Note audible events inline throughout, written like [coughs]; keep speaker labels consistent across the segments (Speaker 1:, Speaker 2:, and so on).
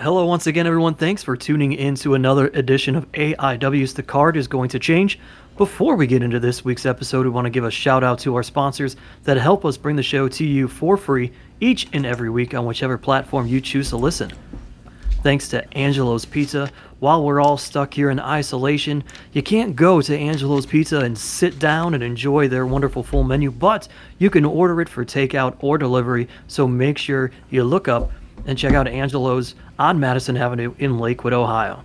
Speaker 1: Hello, once again, everyone. Thanks for tuning in to another edition of AIW's The Card is Going to Change. Before we get into this week's episode, we want to give a shout out to our sponsors that help us bring the show to you for free each and every week on whichever platform you choose to listen. Thanks to Angelo's Pizza. While we're all stuck here in isolation, you can't go to Angelo's Pizza and sit down and enjoy their wonderful full menu, but you can order it for takeout or delivery. So make sure you look up and check out Angelo's on Madison Avenue in Lakewood, Ohio.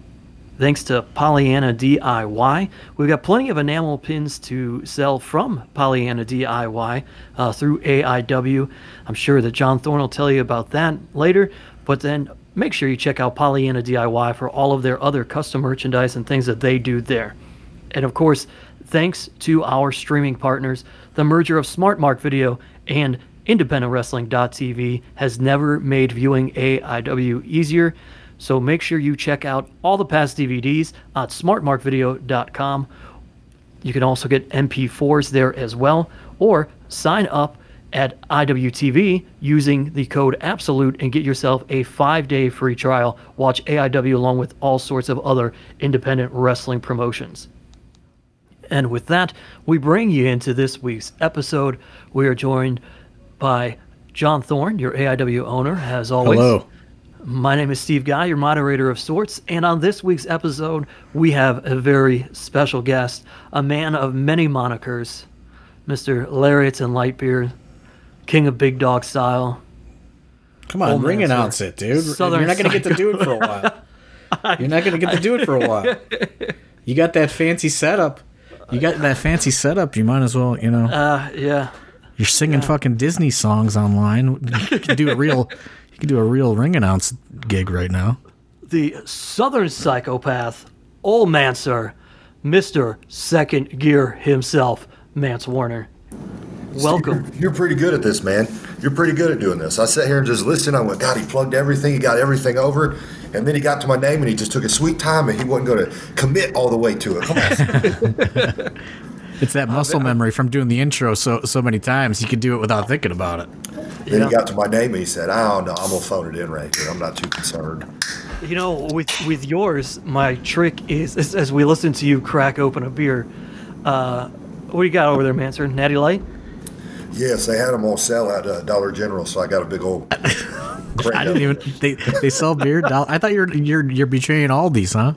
Speaker 1: Thanks to Pollyanna DIY, we've got plenty of enamel pins to sell from Pollyanna DIY uh, through AIW. I'm sure that John Thorne will tell you about that later, but then make sure you check out Pollyanna DIY for all of their other custom merchandise and things that they do there. And of course, thanks to our streaming partners, the merger of SmartMark Video and IndependentWrestling.tv has never made viewing AIW easier. So make sure you check out all the past DVDs at smartmarkvideo.com. You can also get MP4s there as well, or sign up at IWTV using the code ABSOLUTE and get yourself a five day free trial. Watch AIW along with all sorts of other independent wrestling promotions. And with that, we bring you into this week's episode. We are joined by John Thorne, your AIW owner, as always.
Speaker 2: Hello.
Speaker 1: My name is Steve Guy, your moderator of sorts, and on this week's episode, we have a very special guest, a man of many monikers, Mr. Lariats and Light Beers, King of Big Dog Style.
Speaker 2: Come on, ring announce it, dude.
Speaker 1: Southern
Speaker 2: You're not gonna get to do it for a while. You're not gonna get to do it for a while. [laughs] You got that fancy setup. You got that fancy setup. You might as well, you know.
Speaker 1: Uh, yeah.
Speaker 2: You're singing fucking Disney songs online. You can do a real. [laughs] You can do a real ring announce gig right now.
Speaker 1: The Southern Psychopath, Old Man, sir, Mr. Second Gear himself, Mance Warner. Welcome.
Speaker 3: You're, you're pretty good at this, man. You're pretty good at doing this. I sat here and just listened. I went, God, he plugged everything. He got everything over. And then he got to my name and he just took a sweet time and he wasn't going to commit all the way to it. Come on. [laughs]
Speaker 2: It's that muscle memory from doing the intro so so many times. You could do it without thinking about it.
Speaker 3: then
Speaker 1: Yeah.
Speaker 3: he got to my name and he said, I don't know. I'm going to phone it in right here. I'm not too concerned.
Speaker 1: You know, with with yours, my trick is as, as we listen to you crack open a beer. Uh, what do you got over there, Mancer? Natty Light?
Speaker 3: Yes, they had them on sale at uh, Dollar General, so I got a big old. [laughs]
Speaker 2: I didn't even. They they sell beer. doll- I thought you're you're you're betraying Aldi's, huh?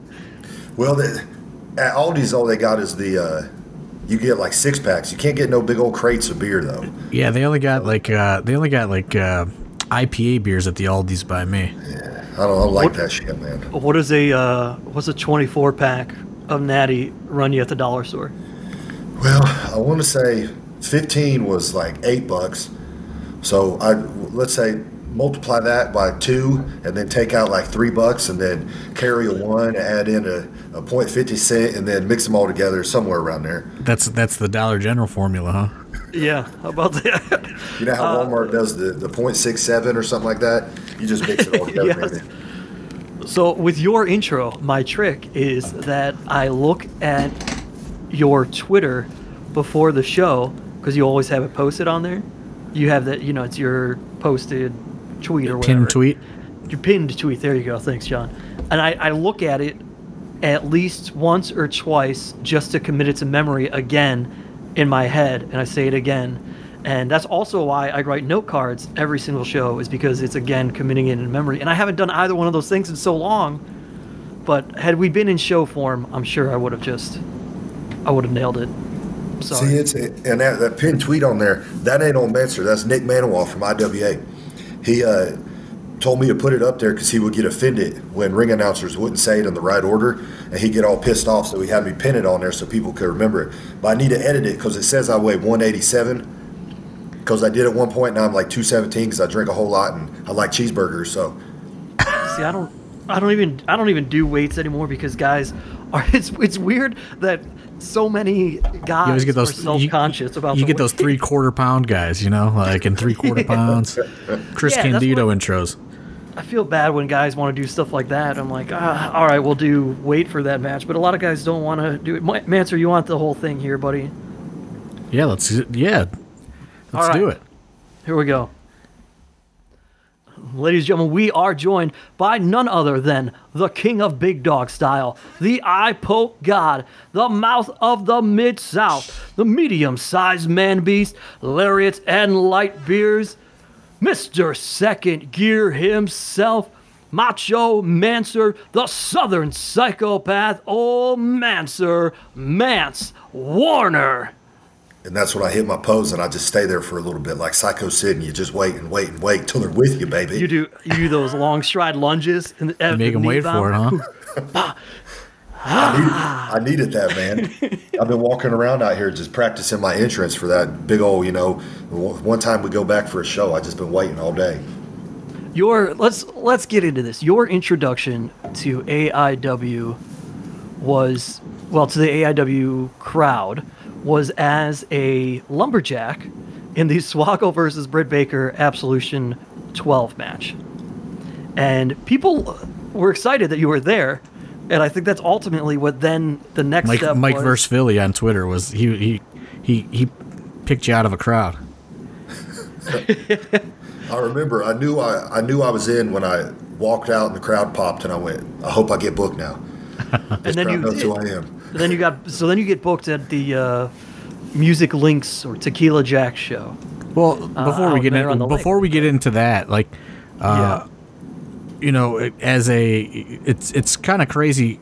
Speaker 3: Well, they, at Aldi's, all they got is the. Uh, you get like six packs. You can't get no big old crates of beer though.
Speaker 2: Yeah, they only got like uh they only got like uh IPA beers at the Aldi's by me.
Speaker 3: I don't, I don't like
Speaker 1: What-
Speaker 3: that shit, man.
Speaker 1: What is a uh, what's a 24 pack of Natty run you at the dollar store?
Speaker 3: Well, I want to say 15 was like eight bucks. So I let's say multiply that by two, and then take out like three bucks, and then carry a one, add in a, a point fifty cent, and then mix them all together somewhere around there.
Speaker 2: That's that's the Dollar General formula, huh?
Speaker 1: Yeah, how about that?
Speaker 3: You know how
Speaker 1: Uh,
Speaker 3: Walmart does the the point six seven or something like that. You just mix it all together. [laughs]
Speaker 1: Yes.
Speaker 3: and.
Speaker 1: So with your intro, my trick is that I look at your Twitter before the show because you always have it posted on there. You have that, you know, it's your posted tweet or whatever.
Speaker 2: Pinned tweet.
Speaker 1: Your pinned tweet. There you go. Thanks, John. And I, I look at it at least once or twice just to commit it to memory again in my head, and I say it again. And that's also why I write note cards every single show, is because it's again committing it in memory. And I haven't done either one of those things in so long. But had we been in show form, I'm sure I would have just, I would have nailed it. Sorry.
Speaker 3: See, it's and that, that pinned tweet on there. That ain't on Mancer. That's Nick Manowal from IWA. He uh, told me to put it up there because he would get offended when ring announcers wouldn't say it in the right order, and he'd get all pissed off. So he had me pin it on there so people could remember it. But I need to edit it because it says I weigh 187. Because I did at one point, now I'm like 217 because I drink a whole lot and I like cheeseburgers. So
Speaker 1: See, I don't, I don't even, I don't even do weights anymore because guys [laughs] are. It's it's weird that so many guys
Speaker 2: You always get those
Speaker 1: are self-conscious about.
Speaker 2: You get those three quarter pound guys, you know, like in three quarter [laughs] pounds. Chris
Speaker 1: Yeah,
Speaker 2: Candido intros.
Speaker 1: I feel bad when guys want to do stuff like that. I'm like, ah, all right, we'll do weight for that match. But a lot of guys don't want to do it. Ma- Mancer, you want the whole thing here, buddy?
Speaker 2: Yeah, let's yeah. Let's
Speaker 1: All
Speaker 2: do it.
Speaker 1: Here we go. Ladies and gentlemen, we are joined by none other than the king of big dog style, the eye poke god, the mouth of the mid south, the medium sized man beast, lariats and light beers, Mr. Second Gear himself, Macho Mancer, the Southern Psychopath, old Mancer, Mance Warner.
Speaker 3: And that's when I hit my pose and I just stay there for a little bit, like Psycho Sid, and you just wait and wait and wait till they're with you, baby.
Speaker 1: You do you do those long stride lunges and
Speaker 2: You make them wait for it, huh? [laughs]
Speaker 3: I, needed, I needed that, man. [laughs] I've been walking around out here just practicing my entrance for that big old, you know. One time we go back for a show, I just been waiting all day.
Speaker 1: Your let's let's get into this. Your introduction to AIW was well to the AIW crowd was as a lumberjack in the [laughs] Swoggle versus Britt Baker Absolution 12 match. And people were excited that you were there. And I think that's ultimately what then the next
Speaker 2: Mike
Speaker 1: step
Speaker 2: Mike
Speaker 1: was.
Speaker 2: versus Philly on Twitter was he he he he picked you out of a crowd.
Speaker 3: I remember I knew I, I knew I was in when I walked out and the crowd popped and I went, I hope I get booked now. [laughs]
Speaker 1: and then
Speaker 3: crowd
Speaker 1: you
Speaker 3: knows
Speaker 1: did.
Speaker 3: who I am.
Speaker 1: Then you got so then you get booked at the uh, Music Links or Tequila Jack show.
Speaker 2: Well, before we get in,
Speaker 1: the lake.
Speaker 2: before we get into that, like, uh, you know, it- as a, it's it's kind of crazy.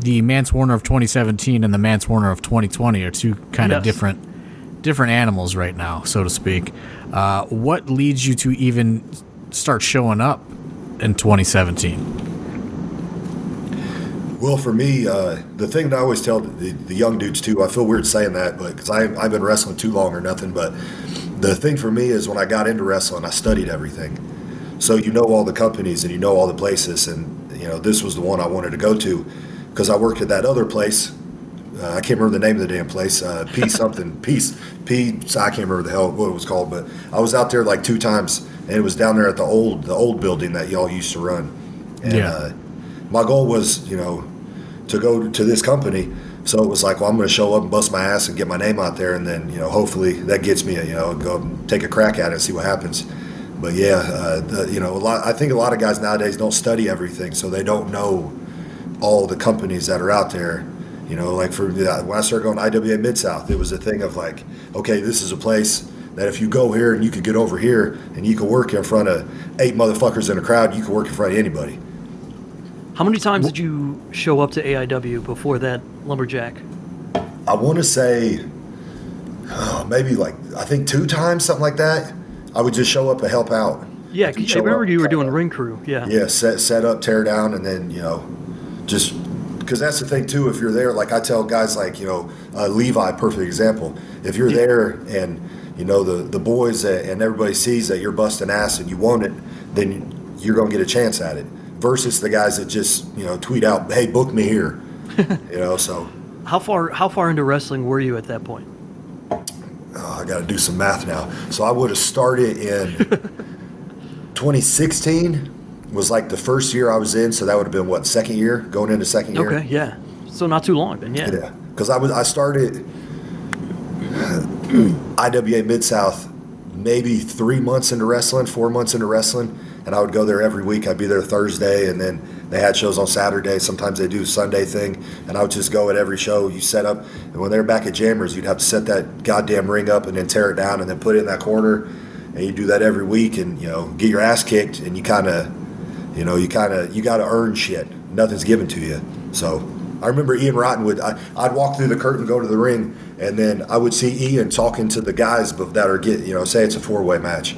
Speaker 2: The Mance Warner of 2017 and the Mance Warner of 2020 are two kind of
Speaker 1: Yes.
Speaker 2: different, different animals right now, so to speak. Uh, what leads you to even start showing up in 2017?
Speaker 3: Well, for me, uh, the thing that I always tell the, the young dudes too, I feel weird saying that, but because I've been wrestling too long or nothing, but the thing for me is when I got into wrestling, I studied everything. So you know all the companies and you know all the places, and you know this was the one I wanted to go to because I worked at that other place. Uh, I can't remember the name of the damn place. Uh, P [laughs] something, Peace, P. I can't remember the hell what it was called, but I was out there like two times, and it was down there at the old the old building that y'all used to run. And,
Speaker 2: Yeah.
Speaker 3: Uh, my goal was, you know, to go to this company. So it was like, well, I'm going to show up and bust my ass and get my name out there, and then you know, hopefully that gets me, a, you know, go take a crack at it and see what happens. But yeah, uh, the, you know, a lot. I think a lot of guys nowadays don't study everything, so they don't know all the companies that are out there. You know, like for when I started going IWA Mid South, it was a thing of like, okay, this is a place that if you go here and you could get over here and you could work in front of eight motherfuckers in a crowd, you could work in front of anybody.
Speaker 1: How many times did you show up to AIW before that lumberjack?
Speaker 3: I want to say oh, maybe like I think two times something like that. I would just show up to help out.
Speaker 1: Yeah, I remember
Speaker 3: up,
Speaker 1: you were doing ring crew. Yeah.
Speaker 3: Yeah, set set up, tear down, and then you know, just because that's the thing too. If you're there, like I tell guys, like you know, uh, Levi, perfect example. If you're there and you know the the boys uh, and everybody sees that you're busting ass and you want it, then you're gonna get a chance at it. Versus the guys that just you know tweet out, "Hey, book me here," [laughs] you know. So
Speaker 1: How far how far into wrestling were you at that point?
Speaker 3: oh, I got to do some math now. So I would have started in [laughs] 2016 was like the first year I was in. So that would have been what second year going into second year.
Speaker 1: Okay, yeah. So not too long then, yeah.
Speaker 3: Yeah, because I was I started [clears throat] IWA Mid South maybe three months into wrestling, four months into wrestling, and I would go there every week. I'd be there Thursday, and then they had shows on Saturday. Sometimes they do Sunday thing, and I would just go at every show. You set up, and when they were back at Jammers, you'd have to set that goddamn ring up and then tear it down and then put it in that corner, and you do that every week, and you know get your ass kicked, and you kind of you know, you kind of you got to earn shit. Nothing's given to you. So I remember Ian Rotten would I, I'd walk through the curtain, go to the ring, and then I would see Ian talking to the guys that are get you know say it's a four way match,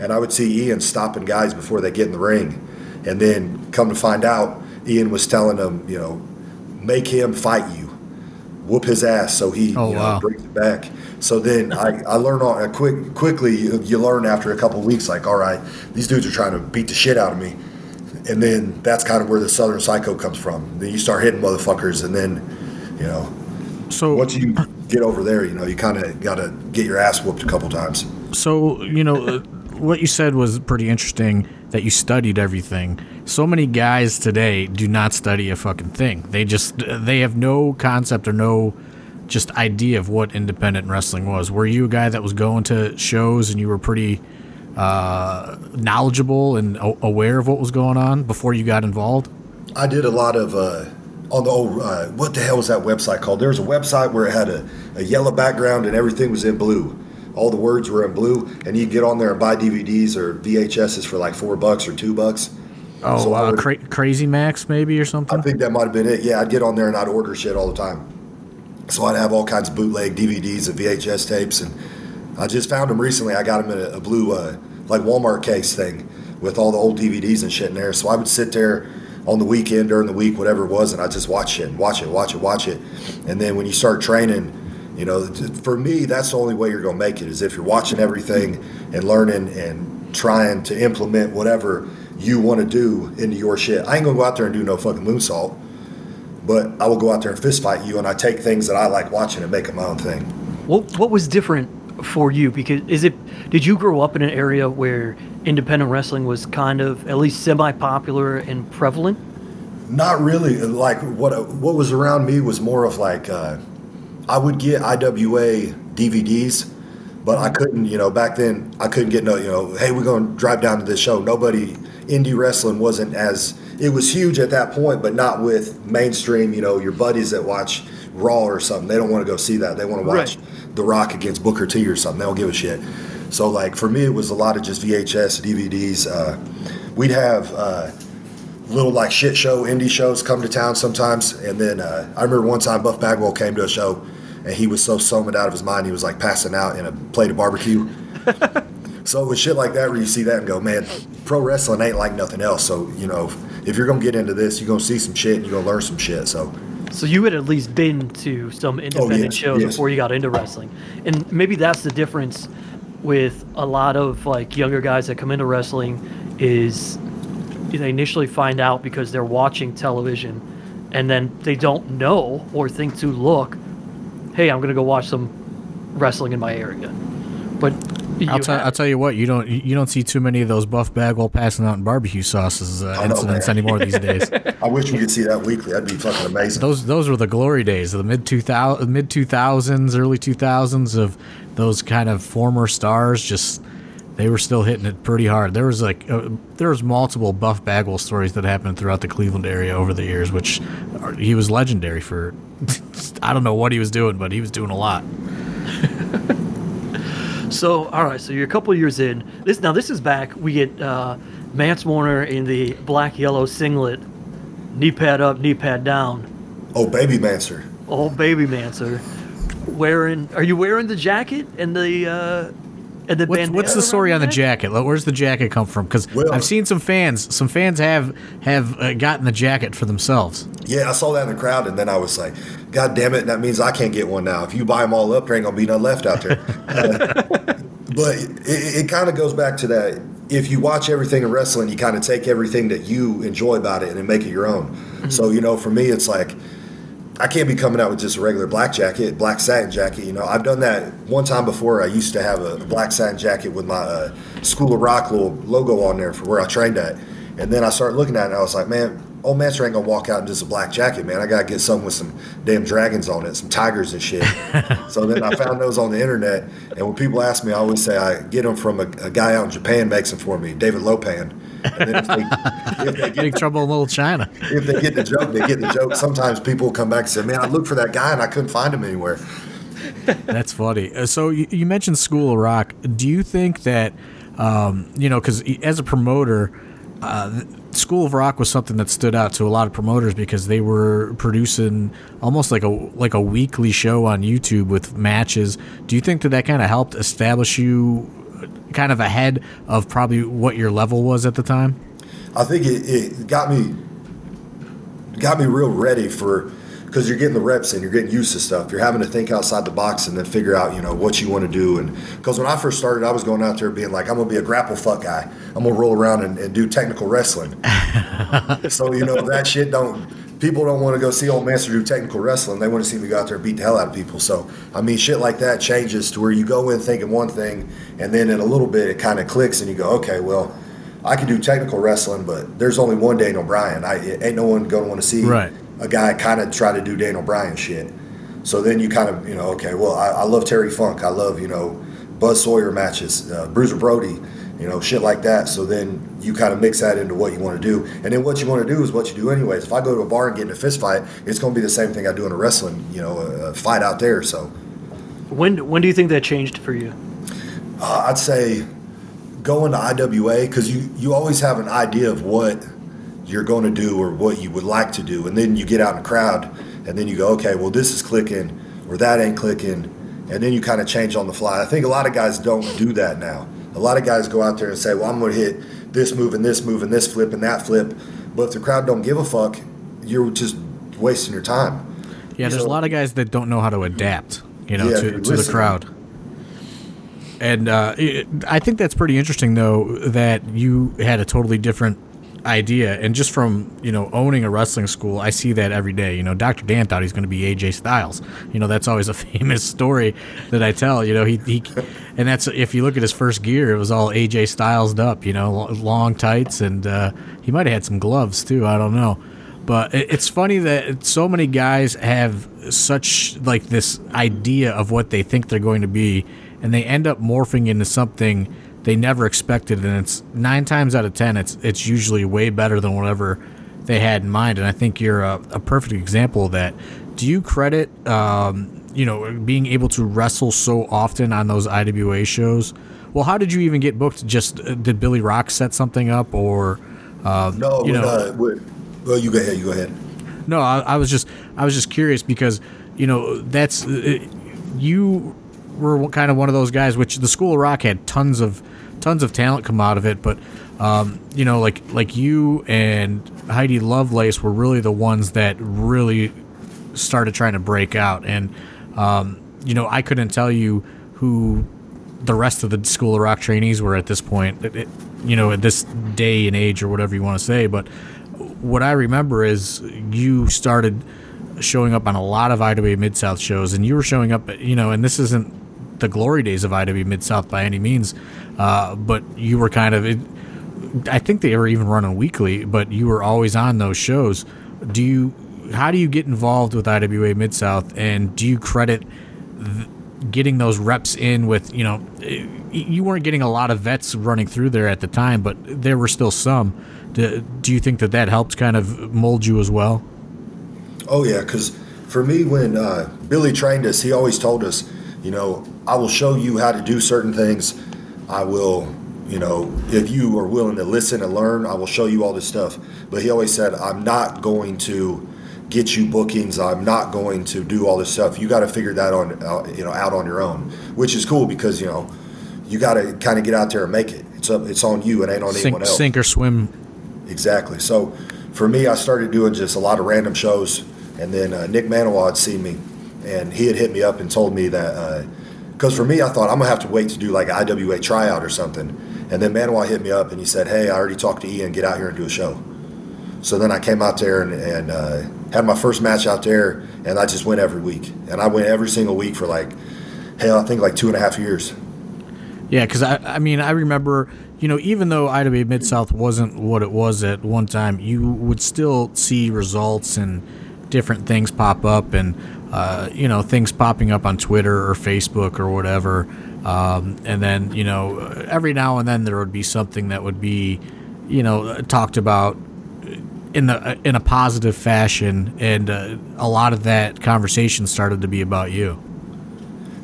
Speaker 3: and I would see Ian stopping guys before they get in the ring, and then come to find out Ian was telling them you know make him fight you, whoop his ass so he
Speaker 2: Oh,
Speaker 3: you know,
Speaker 2: wow.
Speaker 3: brings it back. So then I, I learned on uh, quick quickly you, you learn after a couple weeks like all right these dudes are trying to beat the shit out of me and then that's kind of where the Southern Psycho comes from. Then you start hitting motherfuckers, and then, you know,
Speaker 2: So
Speaker 3: once you get over there, you know, you kind of got to get your ass whooped a couple times.
Speaker 2: So, you know, uh, what you said was pretty interesting that you studied everything. So many guys today do not study a fucking thing. They just they have no concept or no just idea of what independent wrestling was. Were you a guy that was going to shows and you were pretty uh, knowledgeable and aware of what was going on before you got involved?
Speaker 3: I did a lot of uh, on the old uh, what the hell was that website called? There was a website where it had a, a yellow background and everything was in blue. All the words were in blue, and you get on there and buy DVDs or VHSs for like four bucks or two bucks.
Speaker 2: Oh,
Speaker 3: So
Speaker 2: uh,
Speaker 3: would-
Speaker 2: cra- Crazy Max maybe or something.
Speaker 3: I think that might have been it. Yeah, I'd get on there and I'd order shit all the time. So I'd have all kinds of bootleg DVDs and VHS tapes, and I just found them recently. I got them in a, a blue, uh, like Walmart case thing with all the old DVDs and shit in there. So I would sit there on the weekend during the week, whatever it was, and I just watch it and watch it, watch it, watch it. And then when you start training, you know, for me, that's the only way you're gonna make it is if you're watching everything and learning and trying to implement whatever you want to do into your shit. I ain't gonna go out there and do no fucking moonsault but I will go out there and fist fight you, and I take things that I like watching and make them my own thing.
Speaker 1: What what was different for you? Because is it did you grow up in an area where independent wrestling was kind of at least semi popular and prevalent?
Speaker 3: Not really. Like what what was around me was more of like uh, I would get IWA DVDs, but I couldn't. You know, back then I couldn't get no. You know, hey, we're going to drive down to this show. Nobody indie wrestling wasn't as it was huge at that point, but not with mainstream. You know, your buddies that watch Raw or something. They don't want to go see that. They want to watch
Speaker 1: Right.
Speaker 3: The Rock against Booker T or something. They don't give a shit. So like for me, it was a lot of just VHS DVDs. Uh, we'd have. Uh, little like shit show indie shows come to town sometimes and then uh, i remember one time buff bagwell came to a show and he was so summoned out of his mind he was like passing out in a plate of barbecue. [laughs] So with shit like that where you see that and go man pro wrestling ain't like nothing else. So you know if you're gonna get into this you're gonna see some shit and you're gonna learn some shit so.
Speaker 1: So you had at least been to some oh, independent
Speaker 3: yes,
Speaker 1: shows
Speaker 3: yes.
Speaker 1: before you got into wrestling, and maybe that's the difference with a lot of like younger guys that come into wrestling is they initially find out because they're watching television, and then they don't know or think to look, hey, I'm gonna go watch some wrestling in my area, but
Speaker 2: I'll, tell,
Speaker 1: have-
Speaker 2: I'll tell you what you don't you don't see too many of those Buff Bagwell passing out in barbecue sauces uh,
Speaker 3: I know,
Speaker 2: incidents
Speaker 3: man.
Speaker 2: anymore these days. [laughs]
Speaker 3: i wish we could see that weekly that'd be fucking amazing
Speaker 2: those those were the glory days of the mid two thousand mid two thousands early two thousands of those kind of former stars just they were still hitting it pretty hard. There was like uh, there was multiple Buff Bagwell stories that happened throughout the Cleveland area over the years, which are, he was legendary for. [laughs] I don't know what he was doing, but he was doing a lot. [laughs]
Speaker 1: So, all right. So you're a couple years in. This now. This is back. We get uh, Mance Warner in the black yellow singlet, knee pad up, knee pad down.
Speaker 3: oh baby mancer
Speaker 1: Old baby Mancer. Wearing? Are you wearing the jacket and the uh, and the
Speaker 2: What's,
Speaker 1: bandana
Speaker 2: what's the story on the jacket? Where's the jacket come from? Because
Speaker 3: Well-
Speaker 2: I've seen some fans. Some fans have have uh, gotten the jacket for themselves.
Speaker 3: Yeah, I saw that in the crowd, and then I was like, "God damn it!" That means I can't get one now. If you buy them all up, there ain't gonna be none left out there. Uh, [laughs] [laughs] but it, it kind of goes back to that. If you watch everything in wrestling, you kind of take everything that you enjoy about it and make it your own. So you know, for me, it's like I can't be coming out with just a regular black jacket, black satin jacket. You know, I've done that one time before. I used to have a black satin jacket with my uh, School of Roc little logo on there for where I trained at. And then I started looking at it and I was like, man, old Mancer ain't gonna walk out in just a black jacket, man. I gotta get something with some damn dragons on it, some tigers and shit. [laughs] so then I found those on the internet. And when people ask me, I always say I get them from a, a guy out in Japan makes them for me, David Lo Pan. And then if they, if they get
Speaker 2: Big Trouble in Little China.
Speaker 3: if they get the joke, they get the joke. Sometimes people come back and say, "Man, I looked for that guy and I couldn't find him anywhere."
Speaker 2: That's funny. Uh, So you, you mentioned School of Roc. Do you think that um, you know because as a promoter, uh, School of Roc was something that stood out to a lot of promoters because they were producing almost like a like a weekly show on YouTube with matches. Do you think that that kind of helped establish you uh, kind of ahead of probably what your level was at the time?
Speaker 3: I think it, it got me got me real ready for because you're getting the reps and you're getting used to stuff. You're having to think outside the box and then figure out you know what you want to do. And because when I first started, I was going out there being like, I'm gonna be a grapple fuck guy. I'm gonna roll around and, and do technical wrestling. [laughs] so you know that shit don't. People don't want to go see old master do technical wrestling. They want to see me go out there and beat the hell out of people. So I mean, shit like that changes to where you go in thinking one thing, and then in a little bit it kind of clicks, and you go, okay, well, I can do technical wrestling, but there's only one Daniel Bryan. I ain't no one going to want to see
Speaker 2: Right.
Speaker 3: A guy kind of try to do Daniel Bryan shit. So then you kind of, you know, okay, well, I, I love Terry Funk. I love, you know, Buzz Sawyer matches, uh, Bruiser Brody. you know, shit like that. So then you kind of mix that into what you want to do, and then what you want to do is what you do anyways. If I go to a bar and get in a fist fight, it's going to be the same thing I do in a wrestling, you know, a, a fight out there. So
Speaker 1: When when do you think that changed for you?
Speaker 3: uh, I'd say going to IWA because you you always have an idea of what you're going to do or what you would like to do, and then you get out in the crowd, and then you go, okay, well this is clicking or that ain't clicking, and then you kind of change on the fly. I think a lot of guys don't do that now. A lot of guys go out there and say, well, I'm going to hit this move and this move and this flip and that flip, but if the crowd don't give a fuck, you're just wasting your time.
Speaker 2: Yeah, there's a lot of guys that don't know how to adapt, you know,
Speaker 3: Yeah,
Speaker 2: to, to the crowd. And uh, it, I think that's pretty interesting, though, that you had a totally different idea. And just from you know owning a wrestling school, I see that every day. You know, Dr. Dan thought he's going to be AJ Styles. You know, that's always a [laughs] famous story that I tell. You know, he, he and that's if you look at his first gear, it was all AJ Styles up. You know, long tights, and uh, he might have had some gloves too. I don't know. But it- it's funny that so many guys have such like this idea of what they think they're going to be, and they end up morphing into something they never expected. And it's nine times out of ten, it's it's usually way better than whatever they had in mind. And I think you're a, a perfect example of that. Do you credit, um, you know, being able to wrestle so often on those IWA shows? Well, how did you even get booked? Just uh, did Billy Roc set something up, or um,
Speaker 3: No,
Speaker 2: you know?
Speaker 3: uh, when, well, you go ahead. You go ahead.
Speaker 2: No, I, I was just I was just curious because you know that's uh, you were kind of one of those guys which the School of Roc had tons of tons of talent come out of it, but um, you know like like you and Heidi Lovelace were really the ones that really started trying to break out, and um, you know I couldn't tell you who the rest of the School of Roc trainees were at this point, it- it- you know, at this day and age or whatever you want to say. But what I remember is you started showing up on a lot of IWA Mid South shows, and you were showing up, you know, and this isn't the glory days of IWA Mid South by any means, uh, but you were kind of. It, I think they were even running weekly, but you were always on those shows. Do you? How do you get involved with IWA Mid South, and do you credit getting those reps in with you know eh, you weren't getting a lot of vets running through there at the time but there were still some do, do you think that that helped kind of mold you as well
Speaker 3: Oh yeah, because for me, when uh, Billy trained us, he always told us, you know, I will show you how to do certain things. I will, you know, if you are willing to listen and learn, I will show you all this stuff. But he always said, I'm not going to get you bookings. I'm not going to do all this stuff. You got to figure that on, uh, you know, out on your own, which is cool because you know, you got to kind of get out there and make it. It's up. It's on you. It ain't on anyone
Speaker 2: sink,
Speaker 3: else.
Speaker 2: sink or swim
Speaker 3: Exactly. So for me, I started doing just a lot of random shows, and then uh, Nick Manawa had seen me, and he had hit me up and told me that because for me, I thought I'm gonna have to wait to do like an IWA tryout or something, and then Manawa hit me up and he said, "Hey, I already talked to Ian. Get out here and do a show." So then I came out there and, and uh, had my first match out there, and I just went every week, and I went every single week for like, hell, I think like two and a half years.
Speaker 2: Yeah, because I, I mean, I remember, you know, even though IWA Mid South wasn't what it was at one time, you would still see results and different things pop up, and uh, you know, things popping up on Twitter or Facebook or whatever. Um, and then, you know, every now and then there would be something that would be, you know, talked about in the in a positive fashion, and uh, a lot of that conversation started to be about you.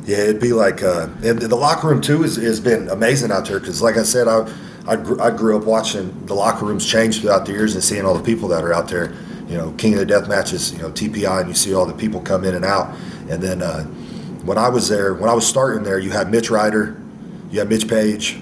Speaker 3: Yeah, it'd be like, uh, the locker room too has, has been amazing out there because, like I said, I, I, I grew up watching the locker rooms change throughout the years and seeing all the people that are out there. You know, King of the Death matches, you know, TPI, and you see all the people come in and out. And then uh, when I was there, when I was starting there, you had Mitch Ryder, you had Mitch Page,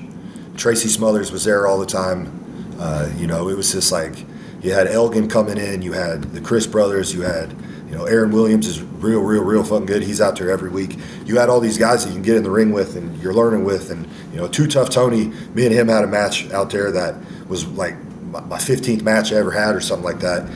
Speaker 3: Tracy Smothers was there all the time. Uh, you know, it was just like you had Elgin coming in, you had the Crist brothers, you had you know Aaron Williams is real, real, real fucking good. He's out there every week. You had all these guys that you can get in the ring with and you're learning with, and you know, Too Tough Tony. Me and him had a match out there that was like my my 15th match I ever had or something like that.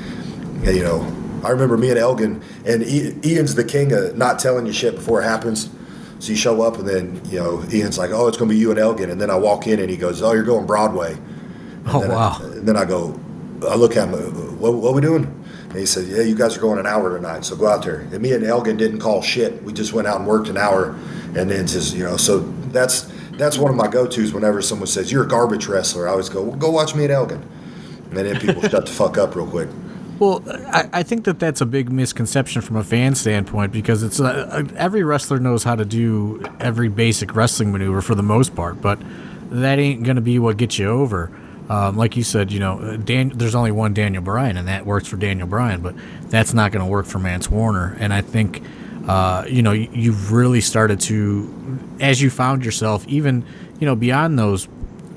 Speaker 3: And, you know, I remember me and Elgin, and Ian's the king of not telling you shit before it happens. So you show up, and then you know Ian's like, "Oh, it's going to be you and Elgin," and then I walk in, and he goes, "Oh, you're going Broadway." And
Speaker 2: Oh wow!
Speaker 3: I, and then I go, I look at him, uh, what, what we doing? And he said, Yeah, you guys are going an hour tonight, so go out there. And me and Elgin didn't call shit. We just went out and worked an hour, and then just you know, so that's that's one of my go-tos whenever someone says you're a garbage wrestler. I always go, well, go watch me at Elgin, and then people [laughs] shut the fuck up real quick.
Speaker 2: Well, I, I, think that that's a big misconception from a fan standpoint because it's uh, every wrestler knows how to do every basic wrestling maneuver for the most part, but that ain't going to be what gets you over. Um, like you said, you know, Dan, there's only one Daniel Bryan, and that works for Daniel Bryan, but that's not going to work for Mance Warner. And I think, uh, you know, you, you've really started to, as you found yourself, even, you know, beyond those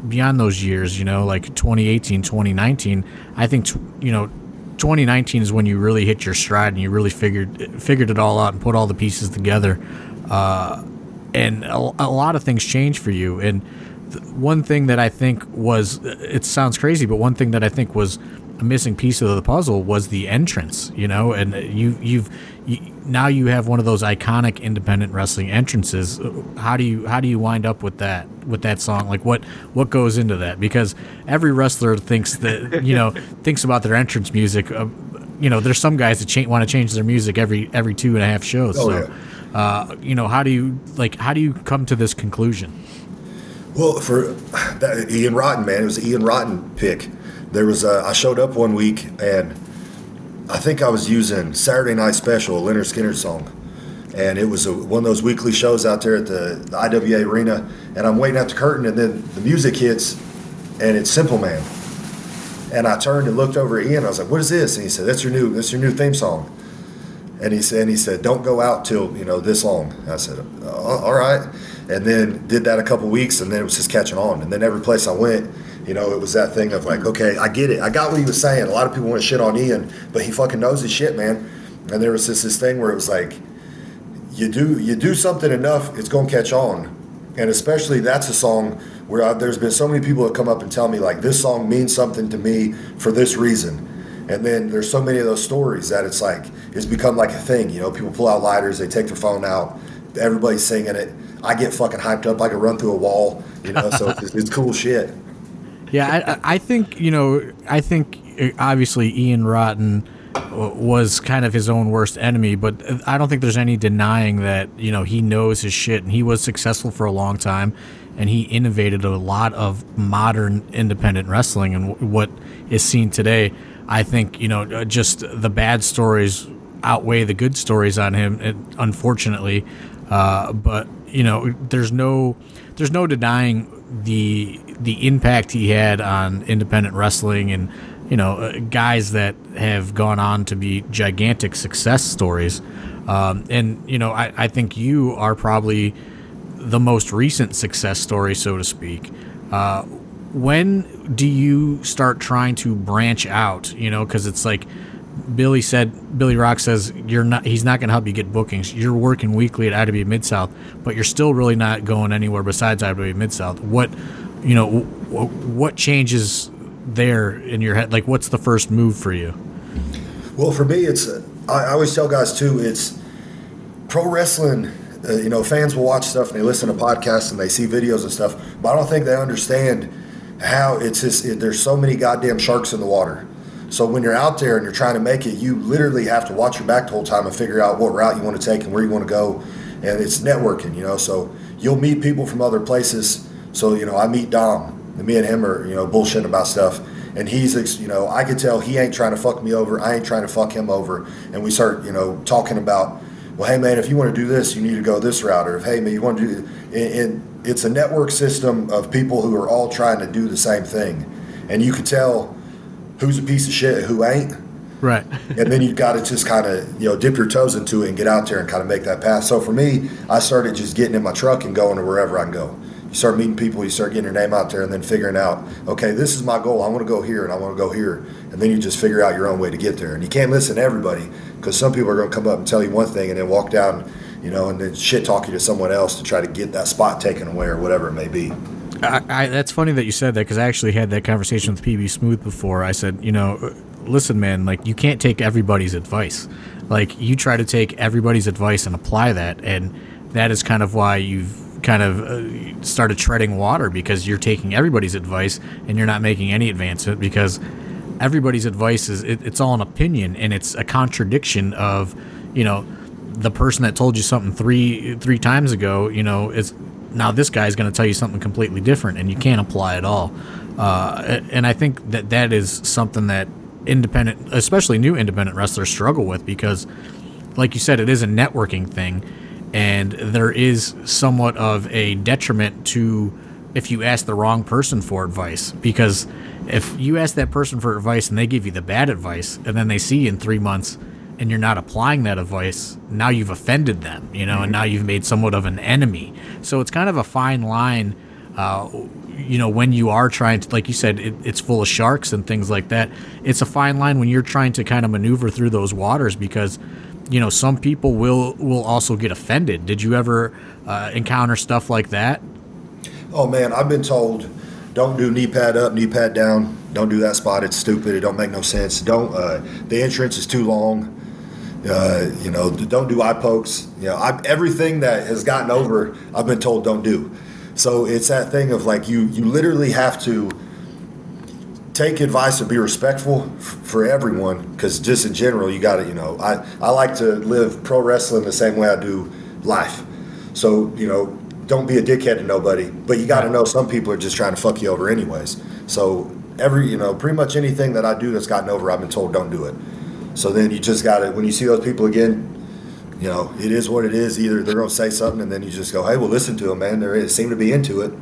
Speaker 2: beyond those years, you know, like 2018, 2019, I think, you know, 2019 is when you really hit your stride and you really figured figured it all out and put all the pieces together. Uh, and a, a, lot of things changed for you. And th- one thing that I think was it sounds crazy, but one thing that I think was a missing piece of the puzzle was the entrance. You know, and you you've you, now you have one of those iconic independent wrestling entrances. How do you how do you wind up with that with that song? Like what what goes into that? Because every wrestler thinks that you know [laughs] thinks about their entrance music. Uh, you know, there's some guys that cha- want to change their music every every two and a half shows. Oh, so, yeah. uh, you know, how do you like how do you come to this conclusion?
Speaker 3: Well, for that, Ian Rotten, man, it was Ian Rotten pick. There was a, I showed up one week and I think I was using Saturday Night Special, a Lynyrd Skynyrd song. And it was a, one of those weekly shows out there at the, the IWA Arena. And I'm waiting at the curtain, and then the music hits, and it's Simple Man. And I turned and looked over at Ian. I was like, "What is this?" And he said, "That's your new, that's your new theme song." And he said, and he said, "Don't go out till you know this long." I said, uh, "All right." And then did that a couple weeks, and then it was just catching on. And then every place I went, you know, it was that thing of like, okay, I get it. I got what he was saying. A lot of people want to shit on Ian, but he fucking knows his shit, man. And there was this this thing where it was like, you do you do something enough, it's gonna catch on. And especially that's a song where I, there's been so many people that come up and tell me like this song means something to me for this reason. And then there's so many of those stories that it's like it's become like a thing. You know, people pull out lighters, they take their phone out, everybody's singing it. I get fucking hyped up. I can run through a wall. You know, so it's, it's cool shit.
Speaker 2: Yeah, I, I think you know. I think uh, obviously Ian Rotten was kind of his own worst enemy, but I don't think there's any denying that you know he knows his shit and he was successful for a long time, and he innovated a lot of modern independent wrestling and what is seen today. I think you know uh, just the bad stories outweigh the good stories on him, unfortunately. Uh, but you know, there's no there's no denying the the impact he had on independent wrestling and you know uh, guys that have gone on to be gigantic success stories um, and you know I, I think you are probably the most recent success story so to speak uh, when do you start trying to branch out you know because it's like Billy said, Billy Roc says you're not. He's not going to help you get bookings. You're working weekly at IW Mid South, but you're still really not going anywhere besides IW Mid South. What, you know, what changes there in your head? Like, what's the first move for you?
Speaker 3: Well, for me, it's. I always tell guys too. It's pro wrestling. Uh, you know, fans will watch stuff and they listen to podcasts and they see videos and stuff, but I don't think they understand how it's just. It, there's so many goddamn sharks in the water so when you're out there and you're trying to make it, you literally have to watch your back the whole time and figure out what route you want to take and where you want to go. And it's networking, you know. So you'll meet people from other places. So you know, I meet Dom, and me and him are you know bullshitting about stuff. And he's, you know, I could tell he ain't trying to fuck me over. I ain't trying to fuck him over. And we start, you know, talking about, well, hey man, if you want to do this, you need to go this route. Or if hey man, you want to do, and, and it's a network system of people who are all trying to do the same thing. And you could tell who's a piece of shit, who ain't.
Speaker 2: Right.
Speaker 3: and then you've got to just kind of, you know, dip your toes into it and get out there and kind of make that pass. So for me, I started just getting in my truck and going to wherever I can go. You start meeting people, you start getting your name out there, and then figuring out, okay, this is my goal. I want to go here and I want to go here. And then you just figure out your own way to get there. And you can't listen to everybody because some people are going to come up and tell you one thing and then walk down, you know, and then shit talk you to someone else to try to get that spot taken away or whatever it may be.
Speaker 2: I, I, that's funny that you said that because I actually had that conversation with PB Smooth before. I said, you know, listen, man, like you can't take everybody's advice. Like you try to take everybody's advice and apply that, and that is kind of why you've kind of uh, started treading water because you're taking everybody's advice and you're not making any advancement because everybody's advice is it, it's all an opinion and it's a contradiction of you know the person that told you something three three times ago you know is now this guy's going to tell you something completely different, and you can't apply it all. Uh, and I think that that is something that independent, especially new independent wrestlers, struggle with because, like you said, it is a networking thing, and there is somewhat of a detriment to if you ask the wrong person for advice. Because if you ask that person for advice and they give you the bad advice and then they see you in three months and you're not applying that advice now you've offended them you know mm-hmm. and now you've made somewhat of an enemy. So it's kind of a fine line uh, you know when you are trying to like you said it, it's full of sharks and things like that. It's a fine line when you're trying to kind of maneuver through those waters because you know some people will will also get offended did you ever uh, encounter stuff like that
Speaker 3: oh man i've been told don't do knee pad up, knee pad down. Don't do that spot. It's stupid. It don't make no sense. Don't. Uh, the entrance is too long. Uh, you know, don't do eye pokes. You know, I, everything that has gotten over, I've been told don't do. So it's that thing of like you you literally have to take advice and be respectful f- for everyone because just in general you got to you know I I like to live pro wrestling the same way I do life. So you know don't be a dickhead to nobody. But you got to know some people are just trying to fuck you over anyways. So every you know pretty much anything that I do that's gotten over, I've been told don't do it. So then you just got to when you see those people again. You know, it is what it is. Either they're gonna say something, and then you just go, "Hey, well, listen to them, man. They seem to be into it,"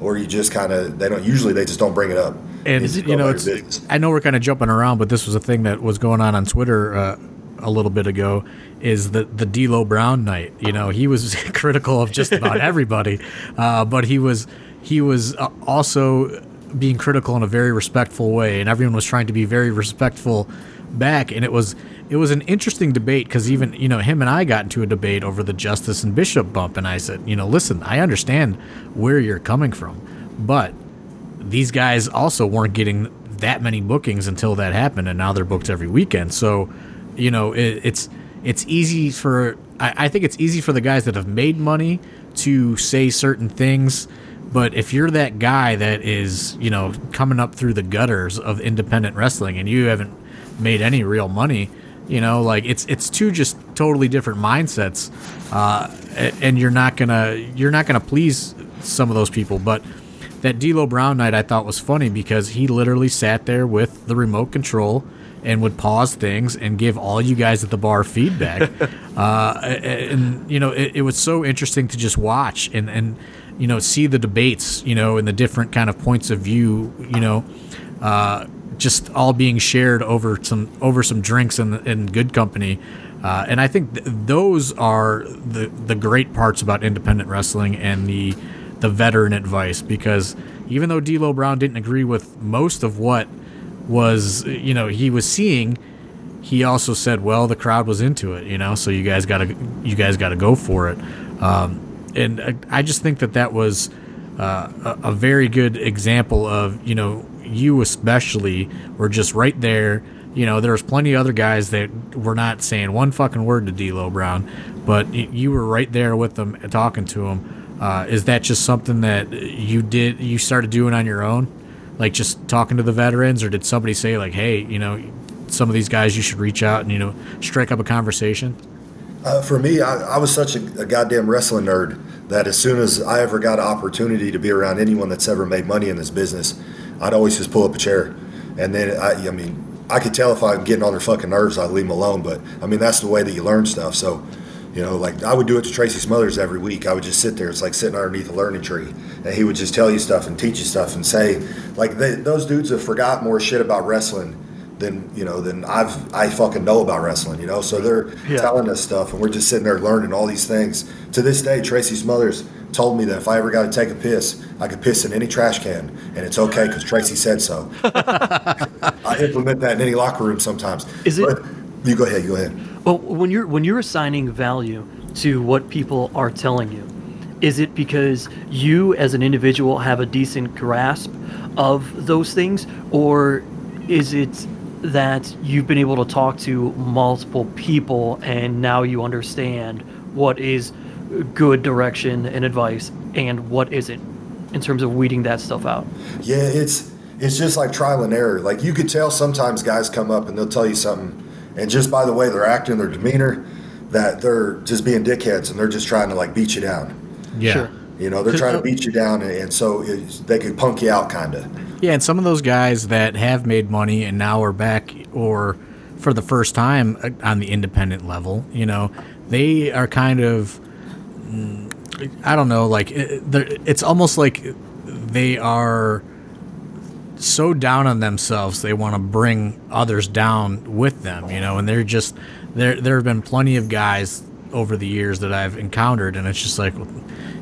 Speaker 3: or you just kind of they don't. Usually, they just don't bring it up.
Speaker 2: And you know, it's, I know we're kind of jumping around, but this was a thing that was going on on Twitter uh, a little bit ago is the the D'Lo Brown night. You know, he was [laughs] critical of just about [laughs] everybody, uh, but he was he was uh, also being critical in a very respectful way, and everyone was trying to be very respectful back. And it was it was an interesting debate because even you know him and I got into a debate over the Justice and Bishop bump, and I said, you know, listen, I understand where you're coming from, but these guys also weren't getting that many bookings until that happened, and now they're booked every weekend. So you know, it, it's it's easy for I, I think it's easy for the guys that have made money to say certain things. But if you're that guy that is, you know, coming up through the gutters of independent wrestling and you haven't made any real money, you know, like it's it's two just totally different mindsets, uh, and you're not gonna you're not gonna please some of those people. But that D'Lo Brown night I thought was funny because he literally sat there with the remote control and would pause things and give all you guys at the bar feedback. [laughs] uh, and you know, it, it, was so interesting to just watch and and you know see the debates, you know, and the different kind of points of view, you know. Uh, just all being shared over some over some drinks and in good company, uh, and I think th- those are the the great parts about independent wrestling and the the veteran advice because even though D'Lo Brown didn't agree with most of what was you know he was seeing he also said well the crowd was into it you know so you guys got to you guys got to go for it. Um, and I, I, just think that that was uh, a, a, very good example of you know you especially were just right there. You know there was plenty of other guys that were not saying one fucking word to D'Lo Brown but you were right there with them talking to him uh, is that just something that you did you started doing on your own? Like just talking to the veterans, or did somebody say like, hey, you know, some of these guys you should reach out and you know strike up a conversation?
Speaker 3: Uh, for me, I, I was such a, a, goddamn wrestling nerd that as soon as I ever got an opportunity to be around anyone that's ever made money in this business, I'd always just pull up a chair, and then I, I mean, I could tell if I'm getting on their fucking nerves, I'd leave them alone. But I mean, that's the way that you learn stuff. So you know, like I would do it to Tracy Smothers every week. I would just sit there. It's like sitting underneath a learning tree, and he would just tell you stuff and teach you stuff and say, like they, those dudes have forgot more shit about wrestling than you know than I've I fucking know about wrestling. You know, so they're yeah. telling us stuff, and we're just sitting there learning all these things. To this day, Tracy Smothers told me that if I ever got to take a piss, I could piss in any trash can, and it's okay because Tracy said so. [laughs] I implement that in any locker room sometimes.
Speaker 1: Is it? But
Speaker 3: you go ahead. You go ahead.
Speaker 1: Well, when you're when you're assigning value to what people are telling you, is it because you as an individual have a decent grasp of those things, or is it that you've been able to talk to multiple people and now you understand what is good direction and advice and what isn't in terms of weeding that stuff out?
Speaker 3: Yeah, it's it's just like trial and error. Like you could tell sometimes guys come up and they'll tell you something and just by the way they're acting, their demeanor, that they're just being dickheads and they're just trying to like beat you down.
Speaker 2: Yeah. Sure.
Speaker 3: You know, they're trying to beat you down, and, and so it's, they could punk you out, kind of.
Speaker 2: Yeah, and some of those guys that have made money and now are back or for the first time uh, on the independent level, you know, they are kind of mm, I don't know, like it's almost like they are so down on themselves they want to bring others down with them, you know, and they're just there there have been plenty of guys over the years that I've encountered and it's just like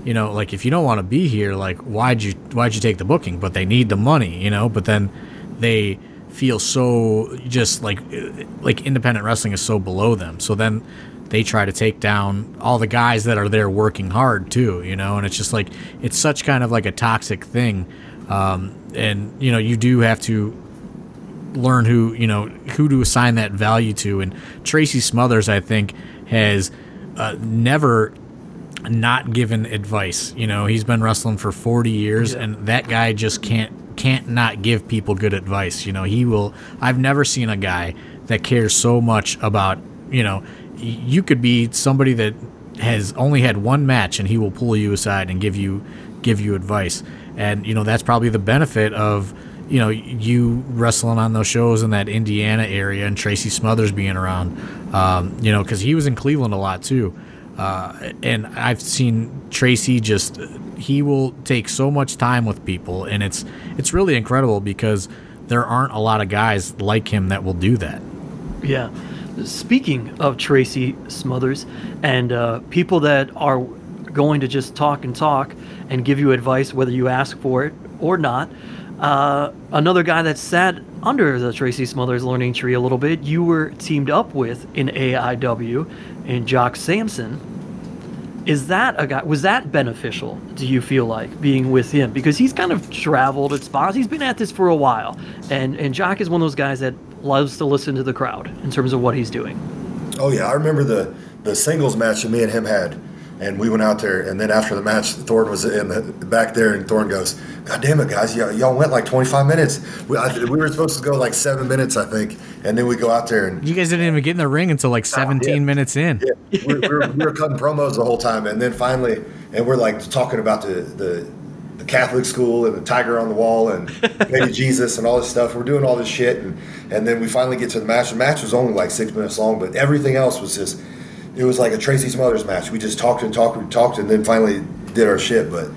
Speaker 2: you know, like if you don't want to be here, like why'd you why'd you take the booking? But they need the money, you know. But then they feel so just like like independent wrestling is so below them. So then they try to take down all the guys that are there working hard too, you know. And it's just like it's such kind of like a toxic thing. Um, and you know, you do have to learn who you know who to assign that value to. And Tracy Smothers, I think, has uh, never not given advice. You know, he's been wrestling for 40 years, yeah. and that guy just can't can't not give people good advice. You know, he will. I've never seen a guy that cares so much about. You know, you could be somebody that has only had one match, and he will pull you aside and give you give you advice. And you know, that's probably the benefit of you know you wrestling on those shows in that Indiana area and Tracy Smothers being around. Um, you know, because he was in Cleveland a lot too. Uh, and I've seen Tracy just he will take so much time with people, and it's it's really incredible because there aren't a lot of guys like him that will do that.
Speaker 1: Yeah. Speaking of Tracy Smothers and uh, people that are going to just talk and talk and give you advice whether you ask for it or not. Uh, another guy that sat under the Tracy Smothers learning tree a little bit, you were teamed up with in AIW and Jock Samson. Is that a guy? Was that beneficial? Do you feel like being with him because he's kind of traveled at spots. He's been at this for a while, and and Jock is one of those guys that loves to listen to the crowd in terms of what he's doing.
Speaker 3: Oh yeah, I remember the the singles match that me and him had and we went out there, and then after the match, Thorne was in the back there, and Thorne goes, "God damn it, guys! Y- y'all went like 25 minutes. We, I, we, were supposed to go like seven minutes, I think, and then we go out there and
Speaker 2: you guys didn't even get in the ring until like 17 yeah. minutes in.
Speaker 3: Yeah, we, we, were, we were cutting promos the whole time, and then finally, and we're like talking about the the the Catholic school and the tiger on the wall and baby [laughs] Jesus and all this stuff. We're doing all this shit, and, and then we finally get to the match. The match was only like six minutes long, but everything else was just it was like a Tracy Smothers match. We just talked and talked and talked, and then finally did our shit. But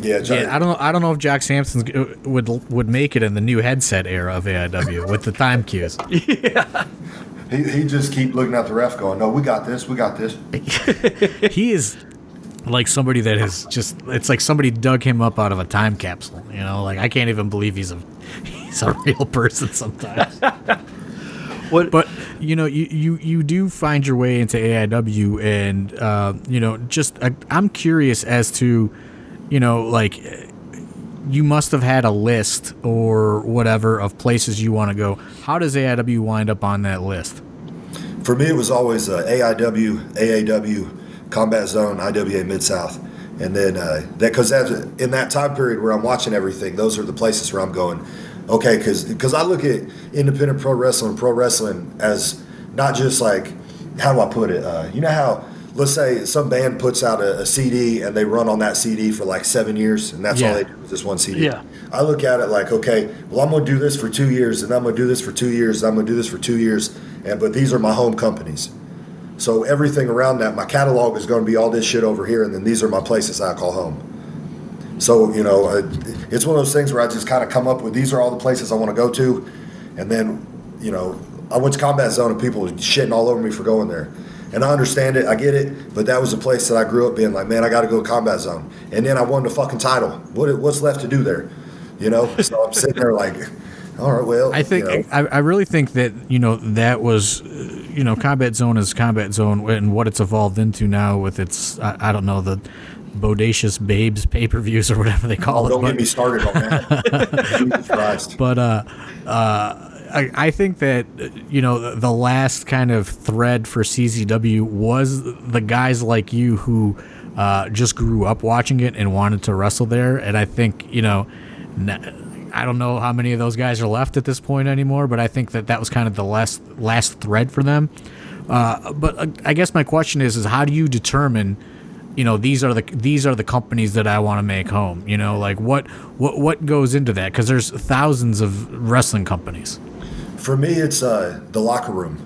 Speaker 3: yeah,
Speaker 2: yeah, I don't know. I don't know if Jack Sampson uh, would would make it in the new headset era of AIW with the time cues. [laughs]
Speaker 3: yeah. He, he just keep looking at the ref, going, "No, we got this. We got this." [laughs]
Speaker 2: he is like somebody that has just. It's like somebody dug him up out of a time capsule. You know, like I can't even believe he's a [laughs] he's a real person sometimes. What? But you know, you, you you do find your way into AIW, and uh, you know, just uh, I'm curious as to, you know, like you must have had a list or whatever of places you want to go. How does AIW wind up on that list?
Speaker 3: For me, it was always uh, AIW, AAW, Combat Zone, IWA Mid South, and then uh, that because in that time period where I'm watching everything, those are the places where I'm going okay, because because I look at independent pro wrestling, pro wrestling as not just like how do I put it? Uh, you know how let's say some band puts out a, a, CD and they run on that CD for like seven years, and that's yeah. all they do is this one CD.
Speaker 1: Yeah.
Speaker 3: I look at it like, okay, well, I'm going to do this for two years, and I'm going to do this for two years, and I'm going to do this for two years, and but these are my home companies. So everything around that, my catalog is going to be all this shit over here, and then these are my places I call home. So you know, it's one of those things where I just kind of come up with these are all the places I want to go to, and then you know, I went to Combat Zone and people were shitting all over me for going there. And I understand it, I get it, but that was a place that I grew up being like, man, I got to go to Combat Zone. And then I won the fucking title. What what's left to do there? You know, so I'm sitting there like, [laughs] all right, well,
Speaker 2: I think
Speaker 3: you know. I,
Speaker 2: I really think that you know that was, you know, Combat Zone is Combat Zone and what it's evolved into now with its I, I don't know the bodacious babes pay per views or whatever they call
Speaker 3: oh,
Speaker 2: it.
Speaker 3: Don't but, get me started on that. [laughs]
Speaker 2: but uh, uh, I, I, think that you know the last kind of thread for CZW was the guys like you who uh, just grew up watching it and wanted to wrestle there, and I think you know. I don't know how many of those guys are left at this point anymore, but I think that that was kind of the last last thread for them. Uh, but uh, I guess my question is: is how do you determine you know these are the these are the companies that I want to make home. You know, like what what what goes into that? Because there's thousands of wrestling companies.
Speaker 3: For me, it's uh, the locker room.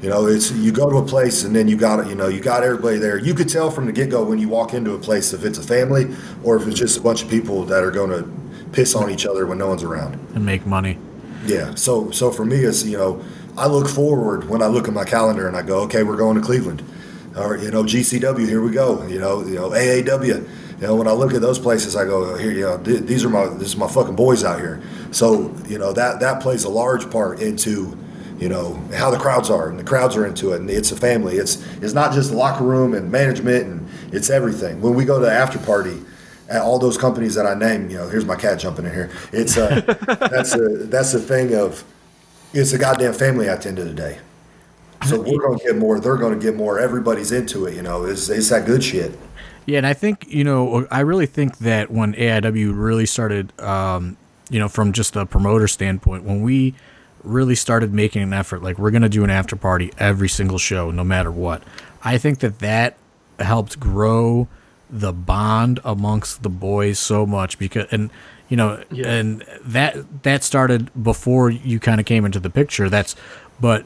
Speaker 3: You know, it's you go to a place and then you got it. you know you got everybody there. You could tell from the get go when you walk into a place if it's a family or if it's just a bunch of people that are going to piss on each other when no one's around
Speaker 2: and make money.
Speaker 3: Yeah. So so for me, it's you know I look forward when I look at my calendar and I go, okay, we're going to Cleveland, or you know GCW, here we go. You know you know AAW. You know, when I look at those places, I go, here, you know, these are my, this is my fucking boys out here. So, you know, that that plays a large part into you know how the crowds are and the crowds are into it and it's a family it's it's not just locker room and management and it's everything when we go to after party at all those companies that i name you know here's my cat jumping in here it's uh [laughs] that's a that's the thing of it's a goddamn family at the end of the day so we're going to get more they're going to get more everybody's into it you know it's, it's that good shit
Speaker 2: yeah and i think you know i really think that when aiw really started um you know from just a promoter standpoint when we really started making an effort like we're going to do an after party every single show no matter what i think that that helped grow the bond amongst the boys so much because and you know yeah. and that that started before you kind of came into the picture that's but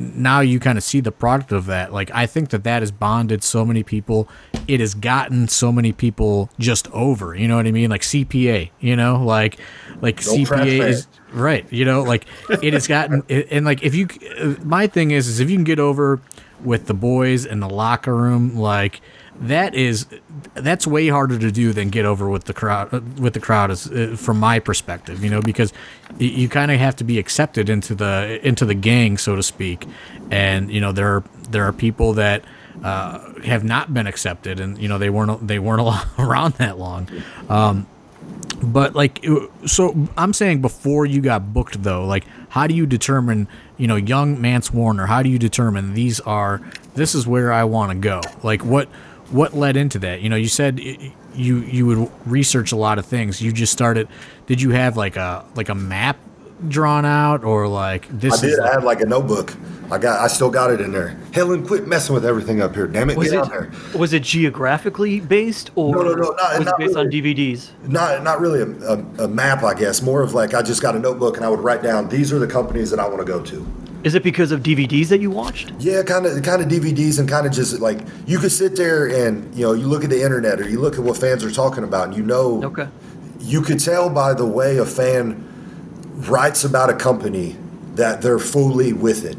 Speaker 2: now you kind of see the product of that. Like i think that that has bonded so many people. It has gotten so many people just over you know what i mean? Like cpa you know? Like like cpa is Right. You know, like [laughs] it has gotten, and like if you, uh, my thing is, is if you can get over with the boys in the locker room, like that is, that's way harder to do than get over with the crowd, with the crowd is uh, from my perspective, you know, because you kind of have to be accepted into the, into the gang, so to speak. And, you know, there are, there are people that, uh, have not been accepted and, you know, they weren't, they weren't [laughs] around that long. Um, but like so i'm saying before you got booked though like how do you determine you know young mance warner how do you determine these are this is where i want to go like what what led into that you know you said you you would research a lot of things you just started did you have like a like a map drawn out or like this?
Speaker 3: I did.
Speaker 2: Like,
Speaker 3: I had like a notebook. I got. I still got it in there. Helen, quit messing with everything up here. Damn it,
Speaker 1: was
Speaker 3: get
Speaker 1: it,
Speaker 3: out there.
Speaker 1: Was it geographically based or
Speaker 3: no, no, no, not,
Speaker 1: was
Speaker 3: not
Speaker 1: it based
Speaker 3: really,
Speaker 1: on DVDs?
Speaker 3: Not not really a, a, a map. I guess more of like I just got a notebook and I would write down these are the companies that I want to go to.
Speaker 1: Is it because of DVDs that you watched?
Speaker 3: Yeah, kind of, kind of DVDs, and kind of just like you could sit there and you know you look at the internet or you look at what fans are talking about, and you know,
Speaker 1: okay,
Speaker 3: you could tell by the way a fan writes about a company that they're fully with it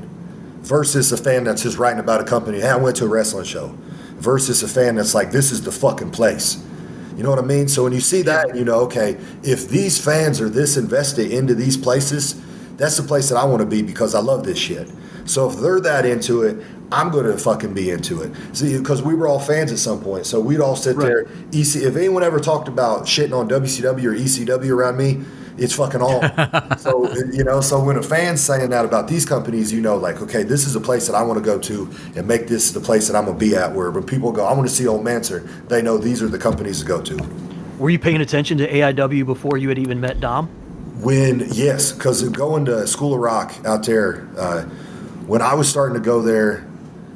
Speaker 3: versus a fan that's just writing about a company. Hey, I went to a wrestling show versus a fan that's like, this is the fucking place. You know what I mean? So when you see that, you know, okay, if these fans are this invested into these places, that's the place that I want to be because I love this shit. So if they're that into it, I'm going to fucking be into it. See, because we were all fans at some point, so we'd all sit right. there. EC, if anyone ever talked about shitting on WCW or ECW around me, it's fucking all. [laughs] so you know, so when a fan's saying that about these companies, you know, like, okay, this is a place that I want to go to and make this the place that I'm gonna be at. Where when people go, I want to see Old Mancer, they know these are the companies to go to.
Speaker 1: Were you paying attention to AIW before you had even met Dom?
Speaker 3: When yes, because going to School of Roc out there, uh, when I was starting to go there,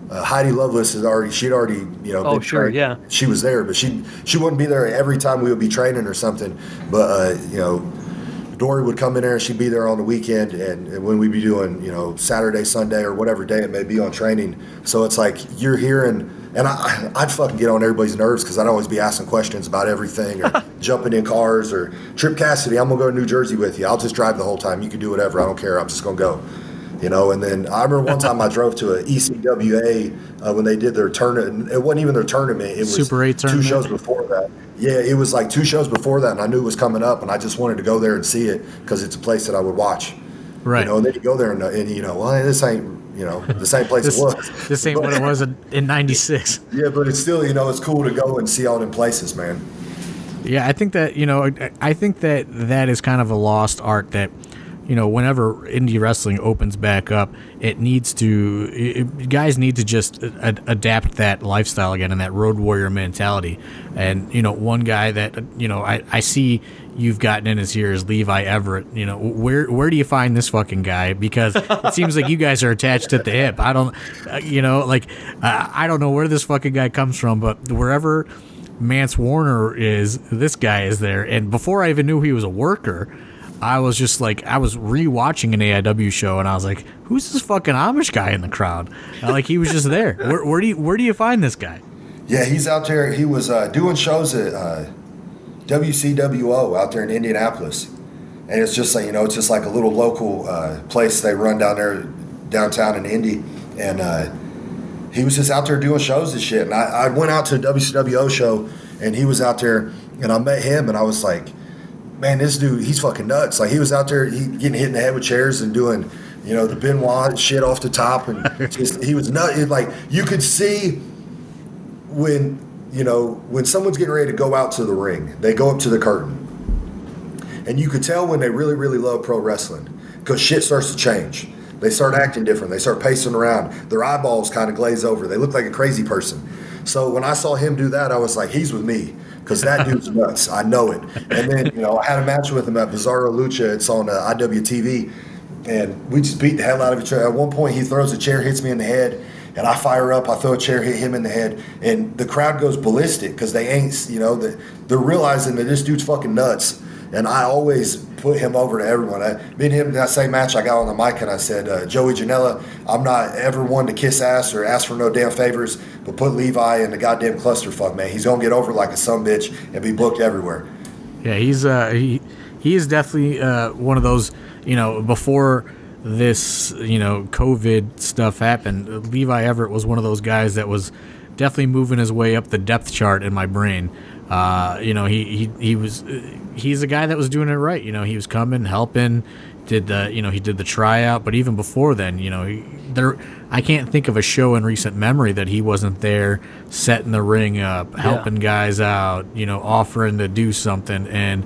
Speaker 3: uh, Heidi Lovelace is already she'd already you know
Speaker 1: oh sure
Speaker 3: trained.
Speaker 1: yeah
Speaker 3: she was there but she she wouldn't be there every time we would be training or something but uh, you know Dory would come in there and she'd be there on the weekend and, and, when we'd be doing, you know, Saturday, Sunday, or whatever day it may be on training. So it's like you're hearing, and I, I'd fucking get on everybody's nerves because I'd always be asking questions about everything or [laughs] jumping in cars or Trip Cassidy, I'm going to go to New Jersey with you. I'll just drive the whole time. You can do whatever. I don't care. I'm just going to go. You know, and then I remember one [laughs] time I drove to an ECWA uh, when they did their tournament. It wasn't even their tournament. It was
Speaker 2: Super 8 tournament.
Speaker 3: two shows before that yeah, it was like two shows before that, and I knew it was coming up, and I just wanted to go there and see it because it's a place that I would watch.
Speaker 2: Right.
Speaker 3: You know, and then you go there and, and you know, well, this ain't you know the same place
Speaker 2: this,
Speaker 3: it was.
Speaker 2: This ain't but, what it was in '96.
Speaker 3: Yeah, but it's still you know it's cool to go and see all them places, man.
Speaker 2: Yeah, I think that you know I think that that is kind of a lost art that you know, whenever indie wrestling opens back up, it needs to it, guys need to just ad- adapt that lifestyle again and that road warrior mentality. And you know, one guy that you know I, I see you've gotten in his here is Levi Everett. You know, where where do you find this fucking guy? Because it seems like you guys are attached at the hip. I don't, uh, you know, like uh, I don't know where this fucking guy comes from, but wherever Mance Warner is, this guy is there. And before I even knew he was a worker, I was just like, I was rewatching an AIW show, and I was like, "Who's this fucking Amish guy in the crowd?" And, like he was just there. [laughs] Where, where, do you where do you find this guy?
Speaker 3: Yeah, he's out there. He was uh, doing shows at uh, WCWO out there in Indianapolis, and it's just like you know, it's just like a little local uh, place they run down there downtown in Indy, and uh, he was just out there doing shows and shit. And I, I went out to a WCWO show, and he was out there, and I met him, and I was like, man, this dude, he's fucking nuts. Like he was out there, he getting hit in the head with chairs and doing, you know, the Benoit shit off the top, and [laughs] just he was nut. Like you could see when you know when someone's getting ready to go out to the ring, they go up to the curtain, and you could tell when they really, really love pro wrestling because shit starts to change. They start acting different. They start pacing around. Their eyeballs kind of glaze over. They look like a crazy person. So when I saw him do that, I was like, he's with me because that dude's [laughs] nuts. I know it. And then, you know, I had a match with him at Bizarro Lucha. It's on uh, IWTV. And we just beat the hell out of each other. At one point, he throws a chair, hits me in the head, and I fire up. I throw a chair, hit him in the head, and the crowd goes ballistic because they ain't, you know, they're realizing that this dude's fucking nuts. And I always put him over to everyone. I, me and him, that same match, I got on the mic and I said, uh, Joey Janela, I'm not ever one to kiss ass or ask for no damn favors, but put Levi in the goddamn clusterfuck, man. He's gonna get over like a some bitch and be booked everywhere.
Speaker 2: Yeah, he's uh, he he is definitely uh, one of those. You know, before this, you know, COVID stuff happened, Levi Everett was one of those guys that was definitely moving his way up the depth chart in my brain. Uh, you know, he, he he was he's a guy that was doing it right. You know, he was coming, helping, did the you know he did the tryout, but even before then, you know, he, there I can't think of a show in recent memory that he wasn't there, setting the ring up, helping yeah. guys out, you know, offering to do something, and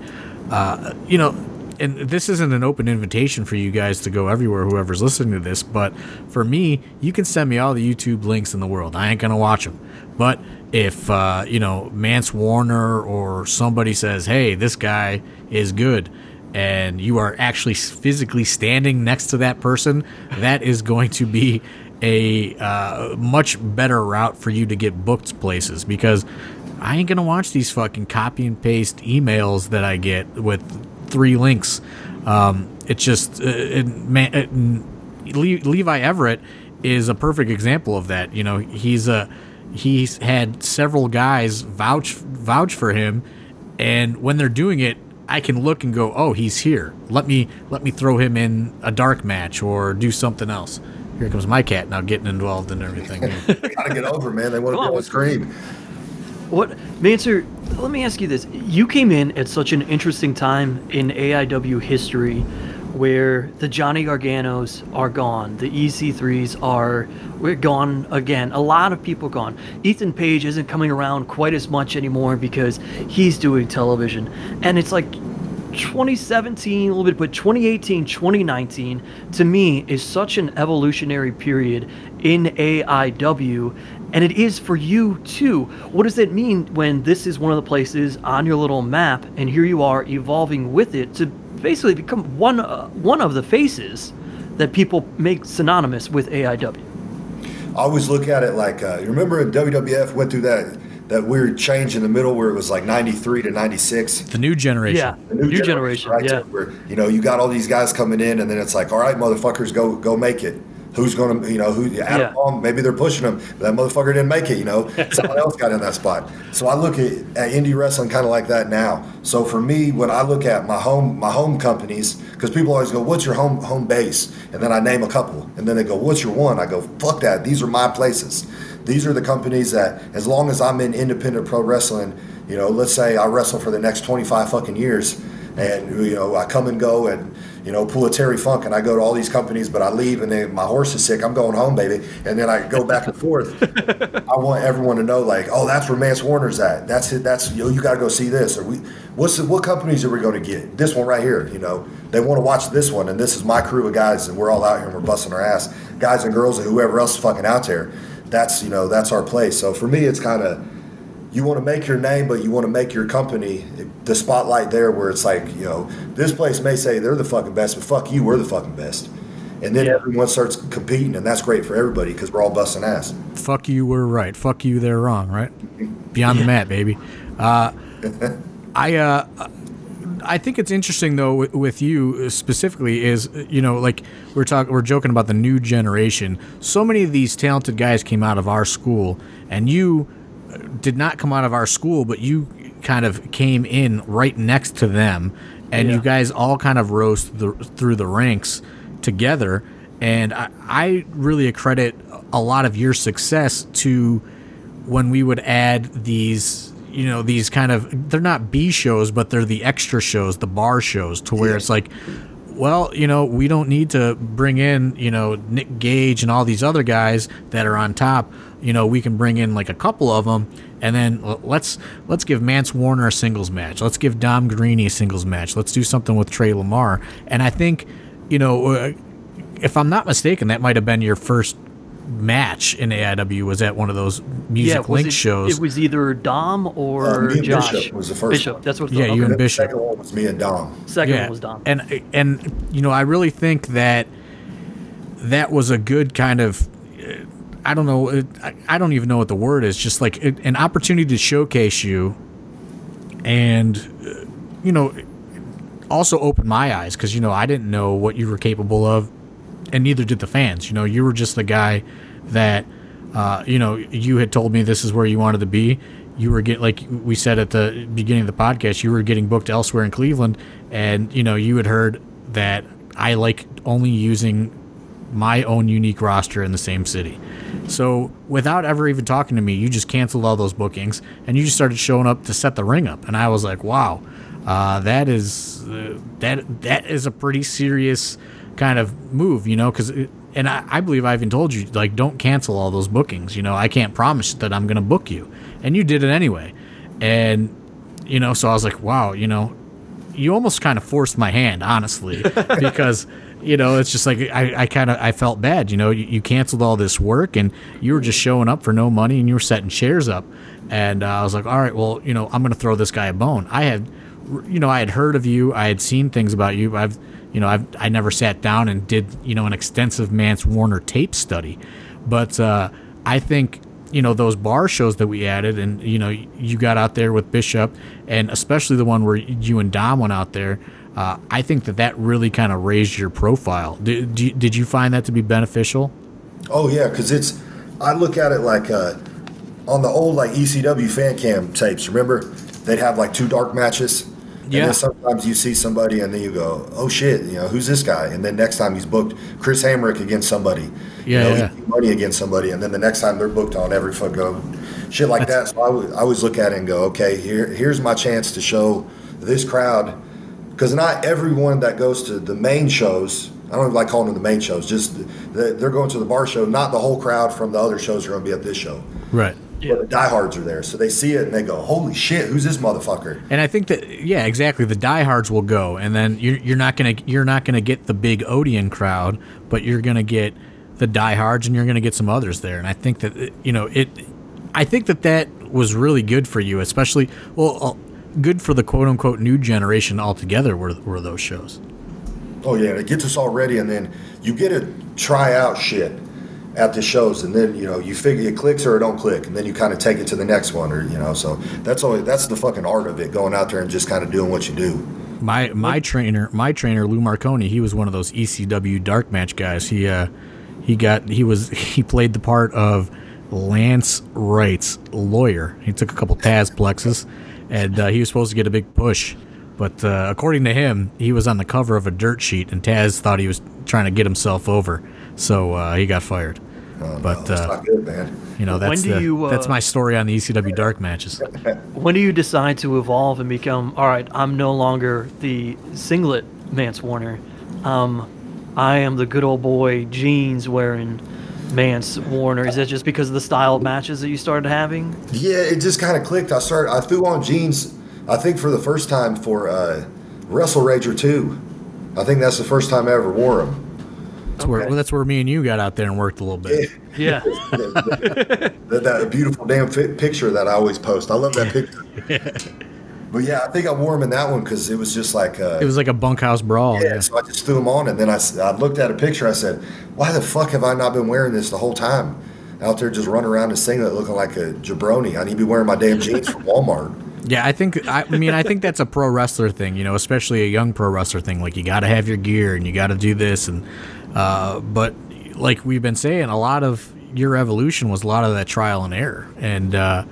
Speaker 2: uh, you know. And this isn't an open invitation for you guys to go everywhere, whoever's listening to this. But for me, you can send me all the YouTube links in the world. I ain't gonna watch them, but if uh, you know Mance Warner or somebody says, "Hey, this guy is good," and you are actually physically standing next to that person, that is going to be a uh, much better route for you to get booked places because I ain't gonna watch these fucking copy and paste emails that I get with three links. Um, it's just uh, it, man, it, Levi Everett is a perfect example of that. You know, he's a he's had several guys vouch vouch for him, and when they're doing it, I can look and go, "Oh, he's here. Let me let me throw him in a dark match or do something else." Here comes my cat now getting involved in everything. [laughs]
Speaker 3: gotta get over, man. They want to be able to scream.
Speaker 1: What, Mancer? Let me ask you this: You came in at such an interesting time in AIW history where the Johnny Garganos are gone, the EC3s are we're gone again. A lot of people gone. Ethan Page isn't coming around quite as much anymore because he's doing television. And it's like 2017 a little bit but 2018 2019 to me is such an evolutionary period in AIW and it is for you too. What does that mean when this is one of the places on your little map and here you are evolving with it to basically become one uh, one of the faces that people make synonymous with AIW.
Speaker 3: I always look at it like uh, you remember WWF went through that that weird change in the middle where it was like 93 to 96
Speaker 2: the new generation.
Speaker 1: Yeah
Speaker 2: the
Speaker 1: new, new generation, generation, right? yeah.
Speaker 3: Where you know you got all these guys coming in and then it's like all right motherfuckers go go make it who's going to, you know, who Adam yeah. maybe they're pushing him. That motherfucker didn't make it, you know. [laughs] Someone else got in that spot. So I look at, at indie wrestling kind of like that now. So for me, when I look at my home my home companies, because people always go, "What's your home home base?" and then I name a couple, and then they go, "What's your one?" I go, "Fuck that. These are my places. These are the companies that, as long as I'm in independent pro wrestling, you know, let's say I wrestle for the next 25 fucking years." and you know I come and go and you know, pull a Terry Funk and I go to all these companies, but I leave and then my horse is sick. I'm going home, baby. And then I go back and forth. [laughs] I want everyone to know, like, oh, that's where Mance Warner's at. That's it. That's you. Know, you got to go see this. Or we, what's the, what companies are we going to get? This one right here. You know, they want to watch this one, and this is my crew of guys, and we're all out here and we're busting our ass, guys and girls and whoever else is fucking out there. That's you know, that's our place. So for me, it's kind of you want to make your name, but you want to make your company the spotlight there where it's like, you know, this place may say they're the fucking best, but fuck you, we're the fucking best. And then yeah. everyone starts competing, and that's great for everybody because we're all busting ass.
Speaker 2: Fuck you, we're right. Fuck you, they're wrong, right? Beyond yeah. the mat, baby. Uh, [laughs] I, uh, I think it's interesting though with, with you specifically is you know like we're talking we're joking about the new generation. So many of these talented guys came out of our school, and you did not come out of our school, but you kind of came in right next to them, and yeah. you guys all kind of rose through the, through the ranks together. And I, I really accredit a lot of your success to when we would add these you know these kind of they're not B shows, but they're the extra shows, the bar shows, to where yeah. it's like, well, you know, we don't need to bring in you know Nick Gage and all these other guys that are on top you know, we can bring in like a couple of them, and then let's let's give Mance Warner a singles match. Let's give Dom Garrini a singles match. Let's do something with Tre Lamar. And I think, you know, uh, if I'm not mistaken, that might have been your first match in AIW was at one of those music yeah, link
Speaker 1: it,
Speaker 2: shows.
Speaker 1: It was either Dom or
Speaker 3: uh,
Speaker 1: Josh.
Speaker 3: Bishop was the first.
Speaker 1: Bishop.
Speaker 3: One.
Speaker 1: That's what.
Speaker 2: Yeah, you and Bishop.
Speaker 3: second one was me and Dom.
Speaker 1: Second
Speaker 2: yeah.
Speaker 1: one was Dom.
Speaker 2: And and you know, I really think that that was a good kind of I don't know. I don't even know what the word is. Just like an opportunity to showcase you, and uh, you know, also open my eyes because you know I didn't know what you were capable of, and neither did the fans. You know, you were just the guy that, uh, you know, you had told me this is where you wanted to be. You were getting like we said at the beginning of the podcast, you were getting booked elsewhere in Cleveland, and you know you had heard that I like only using my own unique roster in the same city. So without ever even talking to me, you just canceled all those bookings and you just started showing up to set the ring up. And I was like, wow, uh, that is uh, that that is a pretty serious kind of move, you know, because. And I, I believe I even told you, like, don't cancel all those bookings. You know, I can't promise that I'm going to book you. And you did it anyway. And, you know, so I was like, wow, you know, you almost kind of forced my hand, honestly, [laughs] because you know, it's just like I, I kind of I felt bad. You know, you, you, canceled all this work and you were just showing up for no money and you were setting chairs up. And uh, I was like, all right, well, you know, I'm going to throw this guy a bone. I had, you know, I had heard of you. I had seen things about you. I've, you know, I've I never sat down and did you know an extensive Mance Warner tape study, but uh, I think you know those bar shows that we added and you know you got out there with bishop and especially the one where you and dom went out there uh, I think that that really kind of raised your profile. Did, did you find that to be beneficial?
Speaker 3: Oh yeah, because it's I look at it like uh, on the old like ECW fan cam tapes. Remember they'd have like two dark matches. And yeah. then sometimes you see somebody and then you go, oh shit, you know, who's this guy? And then next time he's booked Chris Hamrick against somebody.
Speaker 2: Yeah.
Speaker 3: You know,
Speaker 2: yeah.
Speaker 3: money against somebody. And then the next time they're booked on every foot go, shit like That's, that. So I, w- I always look at it and go, okay, here, here's my chance to show this crowd because not everyone that goes to the main shows I don't even like calling them the main shows. Just the, they're going to the bar show. Not the whole crowd from the other shows are going to be at this show.
Speaker 2: Right.
Speaker 3: Yeah. But the diehards are there, so they see it and they go, "Holy shit, who's this motherfucker?"
Speaker 2: And I think that yeah, exactly. The diehards will go, and then you're, you're not gonna you're not gonna get the big Odeon crowd, but you're gonna get the diehards, and you're gonna get some others there. And I think that you know it. I think that that was really good for you, especially well good for the quote unquote new generation altogether were, were those shows.
Speaker 3: Oh yeah, it gets us all ready, and then you get to try out shit at the shows, and then you know you figure it clicks or it don't click, and then you kind of take it to the next one, or you know. So that's always that's the fucking art of it, going out there and just kind of doing what you do.
Speaker 2: My my trainer, my trainer Lou Marconi, he was one of those ECW dark match guys. He uh, he got he was [laughs] he played the part of Lance Wright's lawyer. He took a couple Tazplexes and uh, he was supposed to get a big push. But uh, according to him, he was on the cover of a dirt sheet, and Taz thought he was trying to get himself over, so uh, he got fired.
Speaker 3: Oh, but no, uh, good, man.
Speaker 2: You know, that's the, you, that's uh, my story on the ECW dark matches. [laughs]
Speaker 1: when do you decide to evolve and become? All right, I'm no longer the singlet Mance Warner. um, I am the good old boy jeans wearing Mance Warner? Is that just because of the style of matches that you started having?
Speaker 3: Yeah, it just kind of clicked. I started. I threw on jeans. I think for the first time for uh, Wrestle Rager two. I think that's the first time I ever wore them.
Speaker 2: That's where well, that's where me and you got out there and worked a little bit.
Speaker 1: Yeah. [laughs]
Speaker 3: that, that beautiful damn fi- picture that I always post. I love that picture. [laughs] But yeah, I think I wore them in that one because it was just like uh,
Speaker 2: It was like a bunkhouse brawl.
Speaker 3: yeah,
Speaker 2: Yeah.
Speaker 3: So I just threw them on, and then I, I looked at a picture. I said, "Why the fuck have I not been wearing this the whole time? Out there just running around in singlet, looking like a jabroni. I need to be wearing my damn jeans from Walmart." [laughs]
Speaker 2: Yeah, I think I mean I think that's a pro wrestler thing, you know, especially a young pro wrestler thing. Like you got to have your gear and you got to do this, and uh, but like we've been saying, a lot of your evolution was a lot of that trial and error, and uh,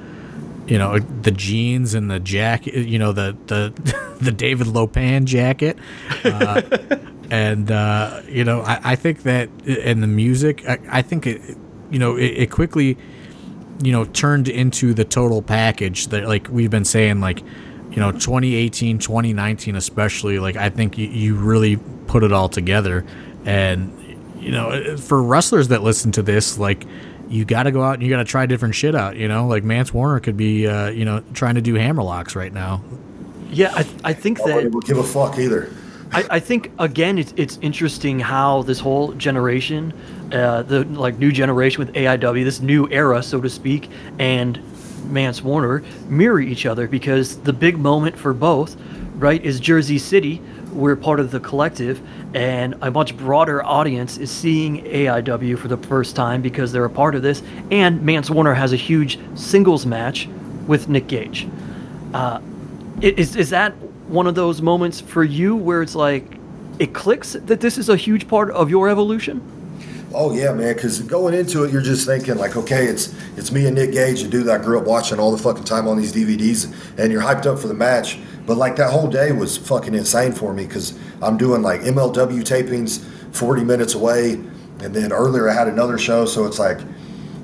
Speaker 2: you know the jeans and the jacket, you know the the [laughs] the David Lo Pan jacket, uh, and uh, you know I, I think that and the music, I, I think it, you know it, it quickly you know turned into the total package that like we've been saying like you know 2018 2019 especially like i think you, you really put it all together. And you know for wrestlers that listen to this like you got to go out and you got to try different shit out you know like Mance Warner could be uh, you know trying to do hammerlocks right now
Speaker 1: Yeah, I, I think
Speaker 3: Nobody
Speaker 1: that
Speaker 3: will give a fuck either.
Speaker 1: I, I think again it's it's interesting how this whole generation, uh, the like new generation with AIW, this new era, so to speak, and Mance Warner mirror each other because the big moment for both, right, is Jersey City. We're part of the collective, and a much broader audience is seeing AIW for the first time because they're a part of this. And Mance Warner has a huge singles match with Nick Gage. Uh, Is is that one of those moments for you where it's like it clicks that this is a huge part of your evolution?
Speaker 3: Oh yeah, man. Because going into it, you're just thinking like, okay, it's it's me and Nick Gage, a dude that I grew up watching all the fucking time on these DVDs, and you're hyped up for the match. But like that whole day was fucking insane for me because I'm doing like MLW tapings 40 minutes away, and then earlier I had another show, so it's like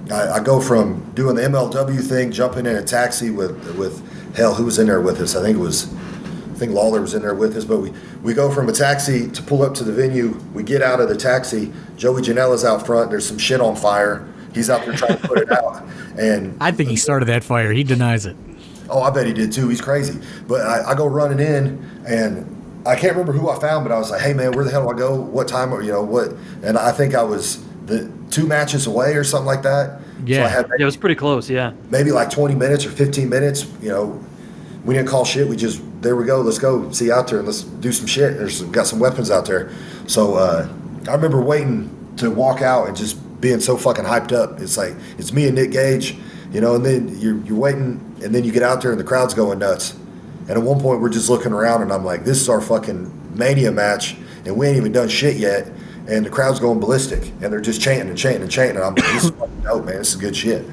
Speaker 3: I, I go from doing the MLW thing, jumping in a taxi with with hell, who was in there with us? I think it was I think Lawler was in there with us, but we, we go from a taxi to pull up to the venue. We get out of the taxi. Joey Janela's out front. There's some shit on fire. He's out there trying to put it out. And [laughs]
Speaker 2: I think he started that fire he denies it
Speaker 3: oh, I bet he did too. He's crazy. But I, I go running in, and I can't remember who I found, but I was like, hey man, where the hell do I go? What time? Or you know what? And I think I was the two matches away or something like that.
Speaker 2: Yeah.
Speaker 3: So I had
Speaker 1: Yeah, it was pretty close. Yeah.
Speaker 3: maybe like 20 minutes or 15 minutes. You know, we didn't call shit. We just there we go. Let's go. See out there and let's do some shit. There's some, got some weapons out there. So uh, I remember waiting to walk out and just being so fucking hyped up. It's like it's me and Nick Gage, you know, and then you're you're waiting, and then you get out there and the crowd's going nuts. And at one point we're just looking around and I'm like, this is our fucking mania match, and we ain't even done shit yet. And the crowd's going ballistic, and they're just chanting and chanting and chanting. And I'm like, this is fucking dope, man. This is good shit.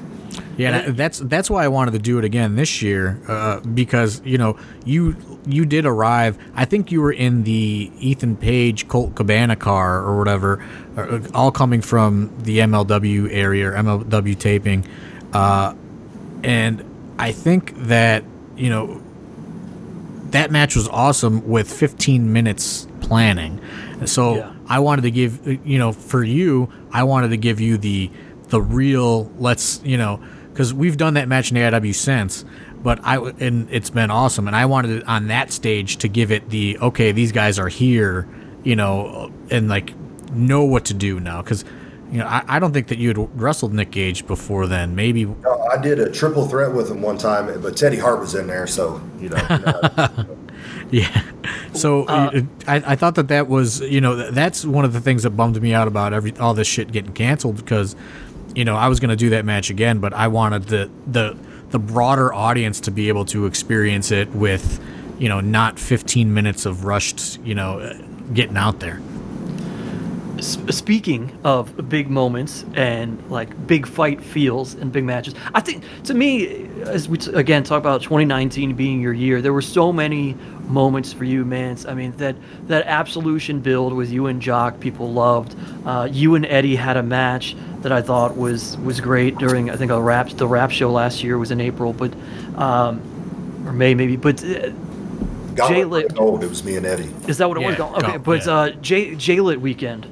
Speaker 2: Yeah, that's that's why I wanted to do it again this year uh, because you know you you did arrive. I think you were in the Ethan Page Colt Cabana car or whatever, uh, all coming from the MLW area or MLW taping, uh, and I think that you know that match was awesome with 15 minutes planning. So
Speaker 1: Yeah.
Speaker 2: I wanted to give you know for you, I wanted to give you the the real let's you know because we've done that match in AIW since, but I and it's been awesome, and I wanted it on that stage to give it the okay these guys are here, you know, and like know what to do now because. You know, I, I don't think that you had wrestled Nick Gage before then. Maybe
Speaker 3: No, I did a triple threat with him one time, but Teddy Hart was in there, so you know. you [laughs]
Speaker 2: Yeah. So uh, I, I thought that that was you know that's one of the things that bummed me out about every all this shit getting canceled because you know I was gonna do that match again, but I wanted the the the broader audience to be able to experience it with you know not 15 minutes of rushed you know uh, getting out there.
Speaker 1: S- speaking of big moments and like big fight feels and big matches, I think to me, as we t- again talk about 2019 being your year, there were so many moments for you, man. I mean that that Absolution build with you and Jock, people loved. Uh, you and Eddie had a match that I thought was was great during I think a rap the rap show last year was in April, but um, or May maybe, but. Uh,
Speaker 3: Gauntlet
Speaker 1: J-Lit.
Speaker 3: Gold. It was me and Eddie.
Speaker 1: Is that what it
Speaker 2: Yeah,
Speaker 1: was? Gaunt- Okay,
Speaker 2: Gaunt-
Speaker 1: but
Speaker 2: yeah.
Speaker 1: uh, J J-Lit weekend.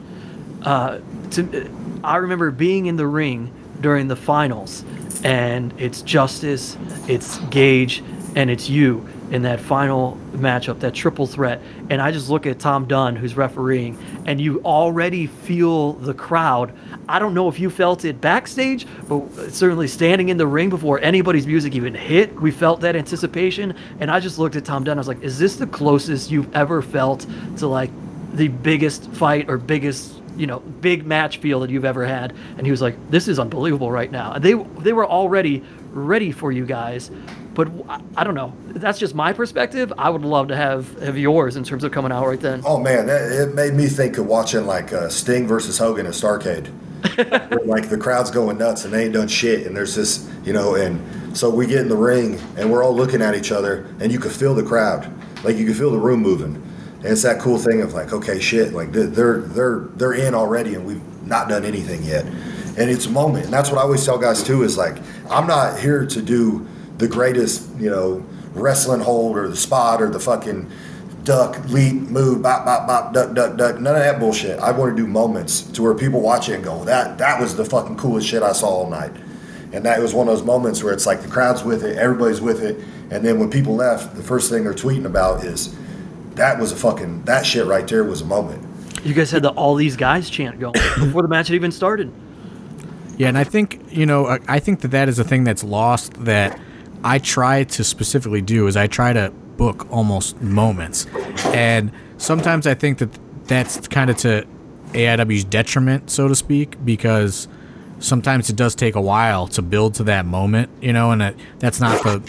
Speaker 1: Uh, to, I remember being in the ring during the finals, and it's Justice, it's Gage, and it's you in that final matchup, that triple threat. And I just look at Tom Dunn, who's refereeing, and you already feel the crowd. I don't know if you felt it backstage, but certainly standing in the ring before anybody's music even hit, we felt that anticipation. And I just looked at Tom Dunn. I was like, "Is this the closest you've ever felt to like the biggest fight or biggest you know big match feel that you've ever had. And he was like this is unbelievable right now. They they were already ready for you guys but I, I don't know. That's just my perspective. I would love to have have yours in terms of coming out right then.
Speaker 3: Oh man, that, it made me think of watching like uh, Sting versus Hogan at Starcade. [laughs] Where, like the crowd's going nuts and they ain't done shit, and there's this, you know, and so we get in the ring and we're all looking at each other, and you could feel the crowd, like you could feel the room moving, it's that cool thing of like, okay, shit, like they're they're they're, in already, and we've not done anything yet, and it's a moment, and that's what I always tell guys too is like, I'm not here to do the greatest, you know, wrestling hold or the spot or the fucking duck, leap, move, bop, bop, bop, duck, duck, duck. None of that bullshit. I want to do moments to where people watch it and go, that that was the fucking coolest shit I saw all night. And that was one of those moments where it's like the crowd's with it, everybody's with it, and then when people left, the first thing they're tweeting about is that was a fucking that shit right there was a moment.
Speaker 1: you guys had the all these guys chant going [coughs] before the match had even started
Speaker 2: Yeah, and I think you know, I- I think that that is a thing that's lost. That I try to specifically do is I try to book almost moments, and sometimes I think that that's kind of to AIW's detriment, so to speak, because sometimes it does take a while to build to that moment, you know, and that that's not the.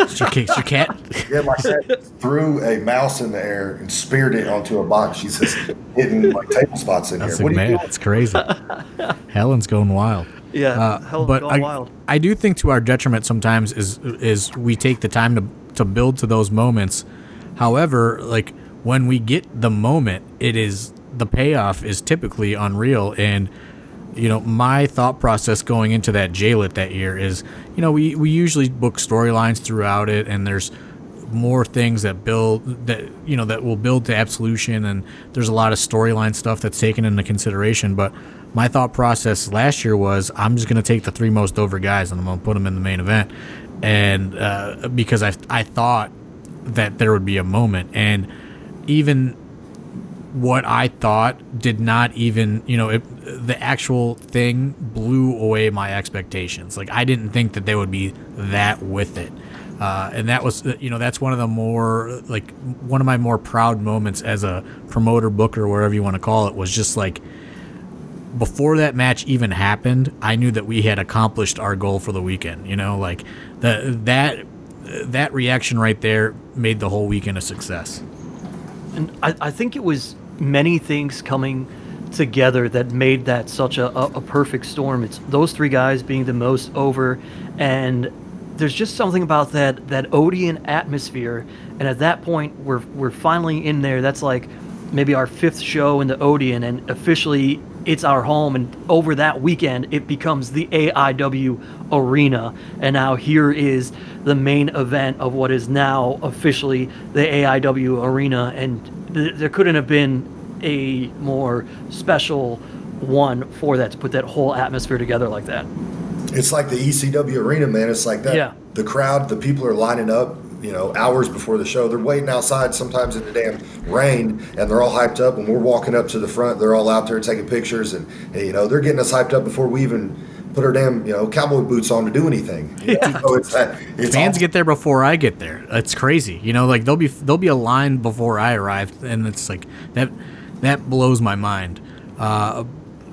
Speaker 2: It's your, ca- it's your cat.
Speaker 3: Yeah, like that threw a mouse in the air and speared it onto a box. She's just hitting like table spots in
Speaker 2: That's
Speaker 3: here.
Speaker 2: like,
Speaker 3: What are you
Speaker 2: man,
Speaker 3: doing?
Speaker 2: it's crazy. Helen's going wild.
Speaker 1: yeah
Speaker 2: Uh,
Speaker 1: hell
Speaker 2: but
Speaker 1: gone
Speaker 2: I,
Speaker 1: wild
Speaker 2: I do think to our detriment sometimes is is we take the time to to build to those moments. However, like when we get the moment, it is the payoff is typically unreal. And you know, my thought process going into that JLit that year is, you know, we we usually book storylines throughout it, and there's more things that build that you know that will build to absolution and there's a lot of storyline stuff that's taken into consideration. But my thought process last year was i'm just going to take the three most over guys and i'm going to put them in the main event. And uh, because I, I thought that there would be a moment. And even what I thought did not even, you know, it, the actual thing blew away my expectations. Like I didn't think that they would be that with it. Uh, and that was, you know, that's one of the more like one of my more proud moments as a promoter, booker, whatever you want to call it, was just like before that match even happened, I knew that we had accomplished our goal for the weekend. You know, like the that that reaction right there made the whole weekend a success.
Speaker 1: And I, I think it was many things coming together that made that such a, a, perfect storm. It's those three guys being the most over, and there's just something about that that Odeon atmosphere. And at that point, we're we're finally in there. That's like maybe our fifth show in the Odeon, and officially it's our home. And over that weekend, it becomes the AIW arena. And now here is the main event of what is now officially the AIW arena. And th- there couldn't have been a more special one for that to put that whole atmosphere together like that.
Speaker 3: It's like the ECW arena, man. It's like that.
Speaker 1: Yeah.
Speaker 3: The crowd, the people are lining up, you know, hours before the show. They're waiting outside sometimes in the damn rain, and they're all hyped up. When we're walking up to the front, they're all out there taking pictures, and, and, you know, they're getting us hyped up before we even put her damn, you know, cowboy boots on to do anything. [laughs] Know? So it's that. It's
Speaker 2: Fans get there before I get there. It's crazy. You know, like there'll be there'll be a line before I arrive, and it's like that that blows my mind. Uh,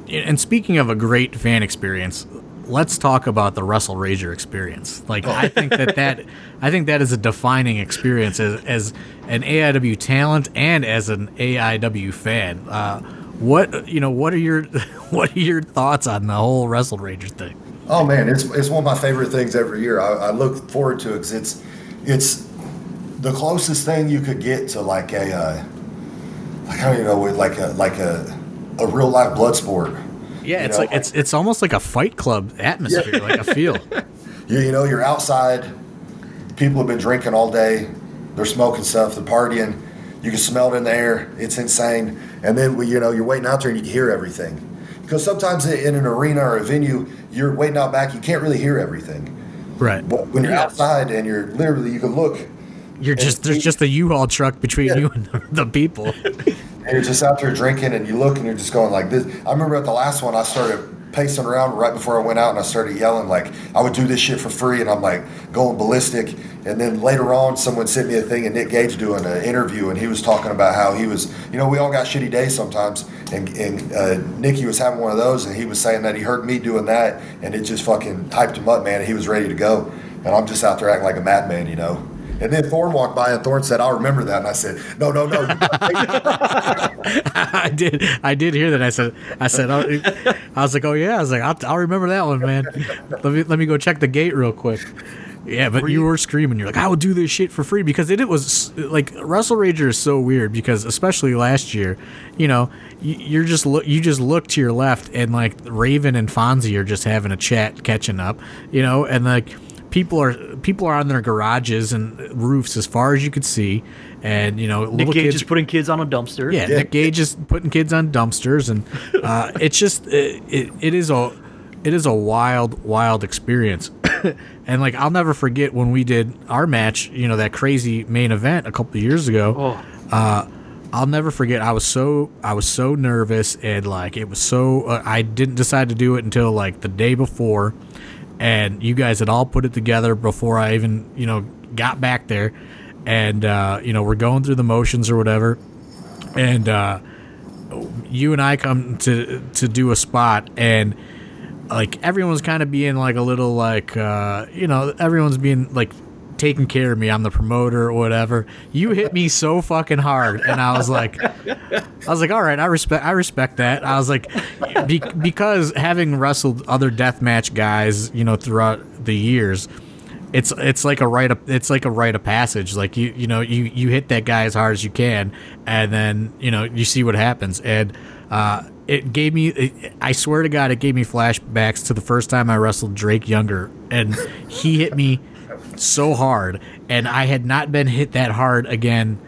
Speaker 2: and speaking of a great fan experience, let's talk about the Wrestle Rager experience. Like I think that that I think that is a defining experience as as an AIW talent and as an AIW fan. Uh, what you know? What are your [laughs] what are your thoughts on the whole Wrestle Rager thing?
Speaker 3: Oh man, it's it's one of my favorite things every year. I, I look forward to it 'cause it's it's the closest thing you could get to like a uh, like I don't even know like a like a a real life blood sport.
Speaker 2: Yeah, it's
Speaker 3: know,
Speaker 2: like it's it's almost like a Fight Club atmosphere, like a feel. [laughs]
Speaker 3: You, you know, you're outside. People have been drinking all day. They're smoking stuff. They're partying. You can smell it in the air. It's insane. And then you know you're waiting out there and you can hear everything. Because sometimes in an arena or a venue, you're waiting out back. You can't really hear everything.
Speaker 2: Right.
Speaker 3: But when you're
Speaker 1: Yeah.
Speaker 3: outside and you're literally, you can look
Speaker 2: You're just there's just a U-Haul truck between
Speaker 3: Yeah.
Speaker 2: you and the, the people. [laughs]
Speaker 3: and you're just out there drinking and you look and you're just going like this. I remember at the last one, I started pacing around right before I went out and I started yelling like I would do this shit for free and I'm like going ballistic. And then later on, someone sent me a thing and Nick Gage doing an interview and he was talking about how he was, you know, we all got shitty days sometimes. And, and uh, Nicky was having one of those and he was saying that he heard me doing that and it just fucking hyped him up, man. He was ready to go. And I'm just out there acting like a madman, you know. And then Thorne walked by and Thorne said, I'll remember that. And I said, no, no, no. you gotta [laughs] take
Speaker 2: I did I did hear that. I said I said oh, I was like oh yeah I was like I'll, I'll remember that one man. Let me let me go check the gate real quick. Yeah, but you were screaming. You're like, I will do this shit for free because it, it was like Wrestle Rager is so weird because especially last year, you know, you, you're just look you just look to your left and like Raven and Fonzie are just having a chat, catching up, you know, and like people are people are on their garages and roofs as far as you could see, and you know,
Speaker 1: Nick
Speaker 2: little
Speaker 1: Gage
Speaker 2: kids
Speaker 1: is putting kids on a dumpster.
Speaker 2: yeah, Nick Gage is putting kids on dumpsters, and uh, [laughs] it's just it, it, it is a it is a wild wild experience, [coughs] and like I'll never forget when we did our match, you know, that crazy main event a couple of years ago.
Speaker 1: Oh.
Speaker 2: Uh, I'll never forget. I was so I was so nervous, and like it was so uh, I didn't decide to do it until like the day before, and you guys had all put it together before I even you know got back there, and uh, you know we're going through the motions or whatever, and uh, you and I come to to do a spot and like everyone's kind of being like a little like uh, you know everyone's being like taking care of me. I'm the promoter or whatever. You hit me so fucking hard, and I was like, I was like, all right, I respect I respect that. I was like, be, because having wrestled other deathmatch guys, you know, throughout the years. It's it's like a rite of it's like a rite of passage. Like you you know you you hit that guy as hard as you can, and then you know you see what happens. And uh, it gave me I swear to God, it gave me flashbacks to the first time I wrestled Drake Younger, and he hit me so hard, and I had not been hit that hard again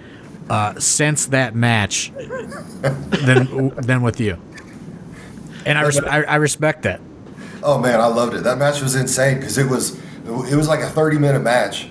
Speaker 2: uh, since that match. than [laughs] than with you, and I, res- I I respect that.
Speaker 3: Oh man, I loved it. That match was insane because it was it was like a thirty minute match.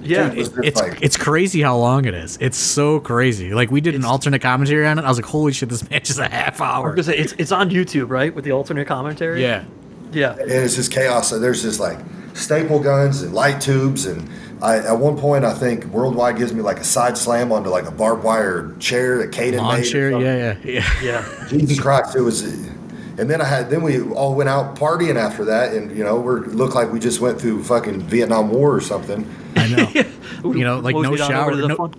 Speaker 1: Yeah.
Speaker 3: Dude, it
Speaker 2: It's
Speaker 3: like
Speaker 2: it's crazy how long it is. It's so crazy. Like we did an alternate commentary on it. I was like, holy shit, this [laughs] match is a half
Speaker 1: I
Speaker 2: hour.
Speaker 1: gonna say, it's, it's on YouTube, right? With the alternate commentary?
Speaker 2: Yeah.
Speaker 1: Yeah.
Speaker 3: and it's just chaos. So there's just like staple guns and light tubes and. I, at one point, I think Worldwide gives me like a side slam onto like a barbed wire chair that Caden
Speaker 2: Lawn
Speaker 3: made. or
Speaker 2: chair. Yeah, yeah, yeah.
Speaker 1: Yeah.
Speaker 3: Jesus Christ, it was. And then I had, then we all went out partying after that, and you know, we looked like we just went through fucking Vietnam War or something.
Speaker 2: I know. [laughs] You know, like no
Speaker 1: Moseyed on over
Speaker 2: shower, no-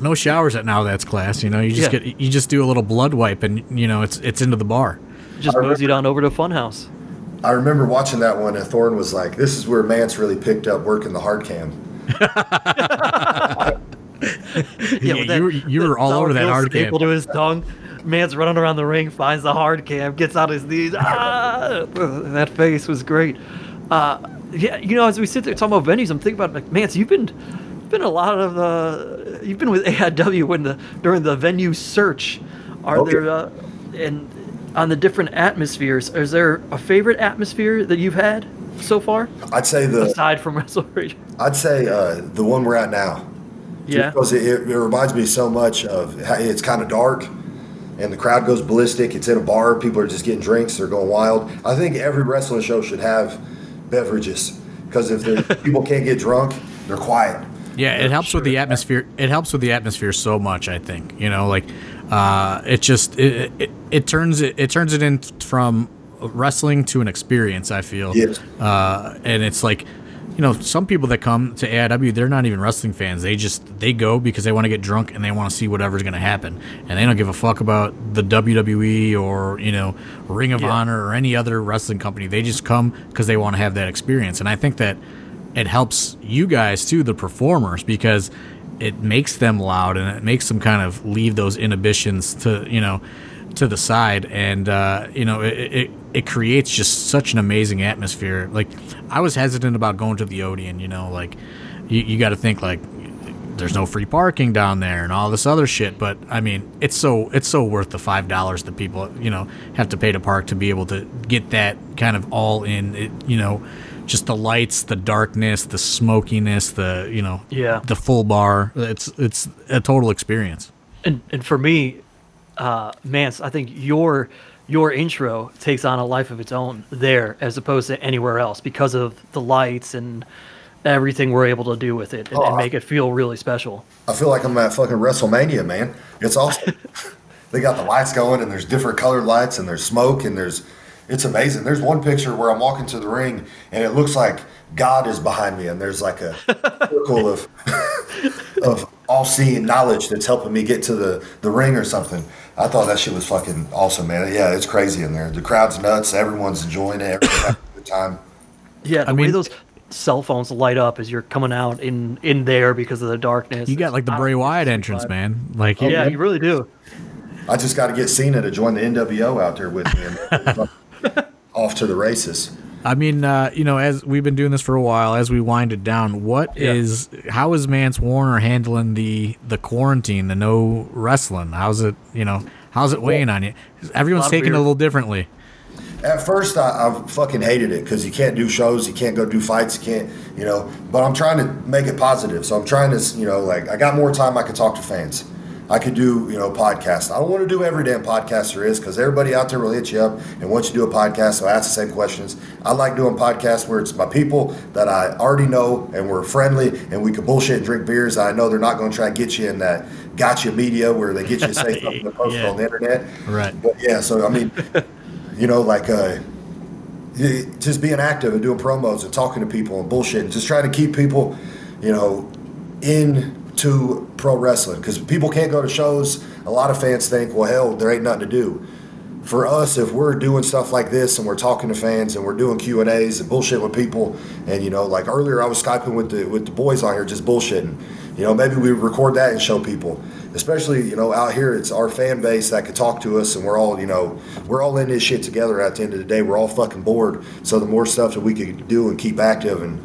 Speaker 2: No showers at now. That's class. You know, you just
Speaker 1: Yeah.
Speaker 2: get you just do a little blood wipe, and you know it's it's into the bar.
Speaker 1: Just moseyed on over to Funhouse.
Speaker 3: I remember watching that one, and Thorne was like, "This is where Mance really picked up working the hard cam." [laughs]
Speaker 2: Yeah,
Speaker 1: with
Speaker 2: you were- you were all over that
Speaker 1: bill
Speaker 2: hard cam.
Speaker 1: to his tongue. Man's running around the ring, finds the hard cam, gets on his knees. Ah! [laughs] That face was great. Uh, yeah, you know, as we sit there talking about venues, I'm thinking about like, Mance, you've been been a lot of uh, you've been with [laughs] AIW when the during the venue search. Are
Speaker 3: Okay.
Speaker 1: there uh, and on the different atmospheres? Is there a favorite atmosphere that you've had so far,
Speaker 3: I'd say the
Speaker 1: aside from [laughs] Wrestle Rage?
Speaker 3: I'd say uh, the one we're at now.
Speaker 1: Yeah.
Speaker 3: because it, it reminds me so much of how it's kind of dark, and the crowd goes ballistic. It's in a bar. People are just getting drinks. They're going wild. I think every wrestling show should have beverages because if the [laughs] people can't get drunk, they're quiet.
Speaker 2: Yeah, it helps with the atmosphere. It helps with the atmosphere so much. I think you know, like uh, it just it, it, it turns it it turns it in from wrestling to an experience. I feel.
Speaker 3: Yes.
Speaker 2: Uh, and it's like, you know, some people that come to AIW, they're not even wrestling fans. They just they go because they want to get drunk and they want to see whatever's going to happen, and they don't give a fuck about the WWE or you know Ring of
Speaker 1: Yeah.
Speaker 2: Honor or any other wrestling company. They just come because they want to have that experience, and I think that it helps you guys too, the performers, because it makes them loud and it makes them kind of leave those inhibitions to you know to the side, and uh, you know it, it it creates just such an amazing atmosphere. Like I was hesitant about going to the Odeon, you know, like you, you got to think like there's no free parking down there and all this other shit. But I mean, it's so it's so worth the five dollars that people you know have to pay to park to be able to get that kind of all in. It, you know, just the lights, the darkness, the smokiness, the you know,
Speaker 1: Yeah.
Speaker 2: the full bar. It's it's a total experience.
Speaker 1: And and for me, uh, Mance, I think your your intro takes on a life of its own there as opposed to anywhere else because of the lights and everything we're able to do with it and, and
Speaker 3: Oh,
Speaker 1: make it feel really special.
Speaker 3: I feel like I'm at fucking WrestleMania, man. It's awesome. [laughs] they got the lights going, and there's different colored lights, and there's smoke, and there's. It's amazing. There's one picture where I'm walking to the ring, and it looks like God is behind me, and there's like a [laughs] circle of [laughs] of all-seeing knowledge that's helping me get to the the ring or something. I thought that shit was fucking awesome, man. Yeah, it's crazy in there. The crowd's nuts. Everyone's enjoying it. Everyone's having a good time.
Speaker 1: Yeah, the
Speaker 2: I
Speaker 1: way
Speaker 2: mean-
Speaker 1: those cell phones light up as you're coming out in in there because of the darkness.
Speaker 2: You got like the Bray
Speaker 1: know,
Speaker 2: Wyatt entrance, man. Like
Speaker 1: Yeah, you really do.
Speaker 3: I just got to get Cena to join the NWO out there with me, and [laughs] off to the races.
Speaker 2: I mean, uh, you know, as we've been doing this for a while, as we wind it down, what
Speaker 1: Yeah.
Speaker 2: is how is Mance Warner handling the the quarantine, the no wrestling? How's it, you know, how's it weighing on you? Everyone's taking it a little differently.
Speaker 3: At first, I, I fucking hated it because you can't do shows, you can't go do fights, you can't, you know. But I'm trying to make it positive. So I'm trying to, you know, like I got more time. I could talk to fans. I could do, you know, podcasts. I don't want to do every damn podcast there is because everybody out there will hit you up and once you to do a podcast, they'll ask the same questions. I like doing podcasts where it's my people that I already know and we're friendly and we can bullshit and drink beers. I know they're not going to try to get you in that gotcha media where they get you to say [laughs] something to post
Speaker 2: Yeah.
Speaker 3: on the internet.
Speaker 2: Right.
Speaker 3: But yeah, so I mean, [laughs] you know, like uh, just being active and doing promos and talking to people and bullshit, and just trying to keep people, you know, into pro wrestling because people can't go to shows. A lot of fans think, well, hell, there ain't nothing to do. For us, if we're doing stuff like this and we're talking to fans and we're doing Q and A's and bullshit with people, and you know, like earlier, I was skyping with the with the boys on here, just bullshitting. You know, maybe we record that and show people. Especially, you know, out here, it's our fan base that could talk to us, and we're all, you know, we're all in this shit together. At the end of the day, we're all fucking bored. So the more stuff that we could do and keep active and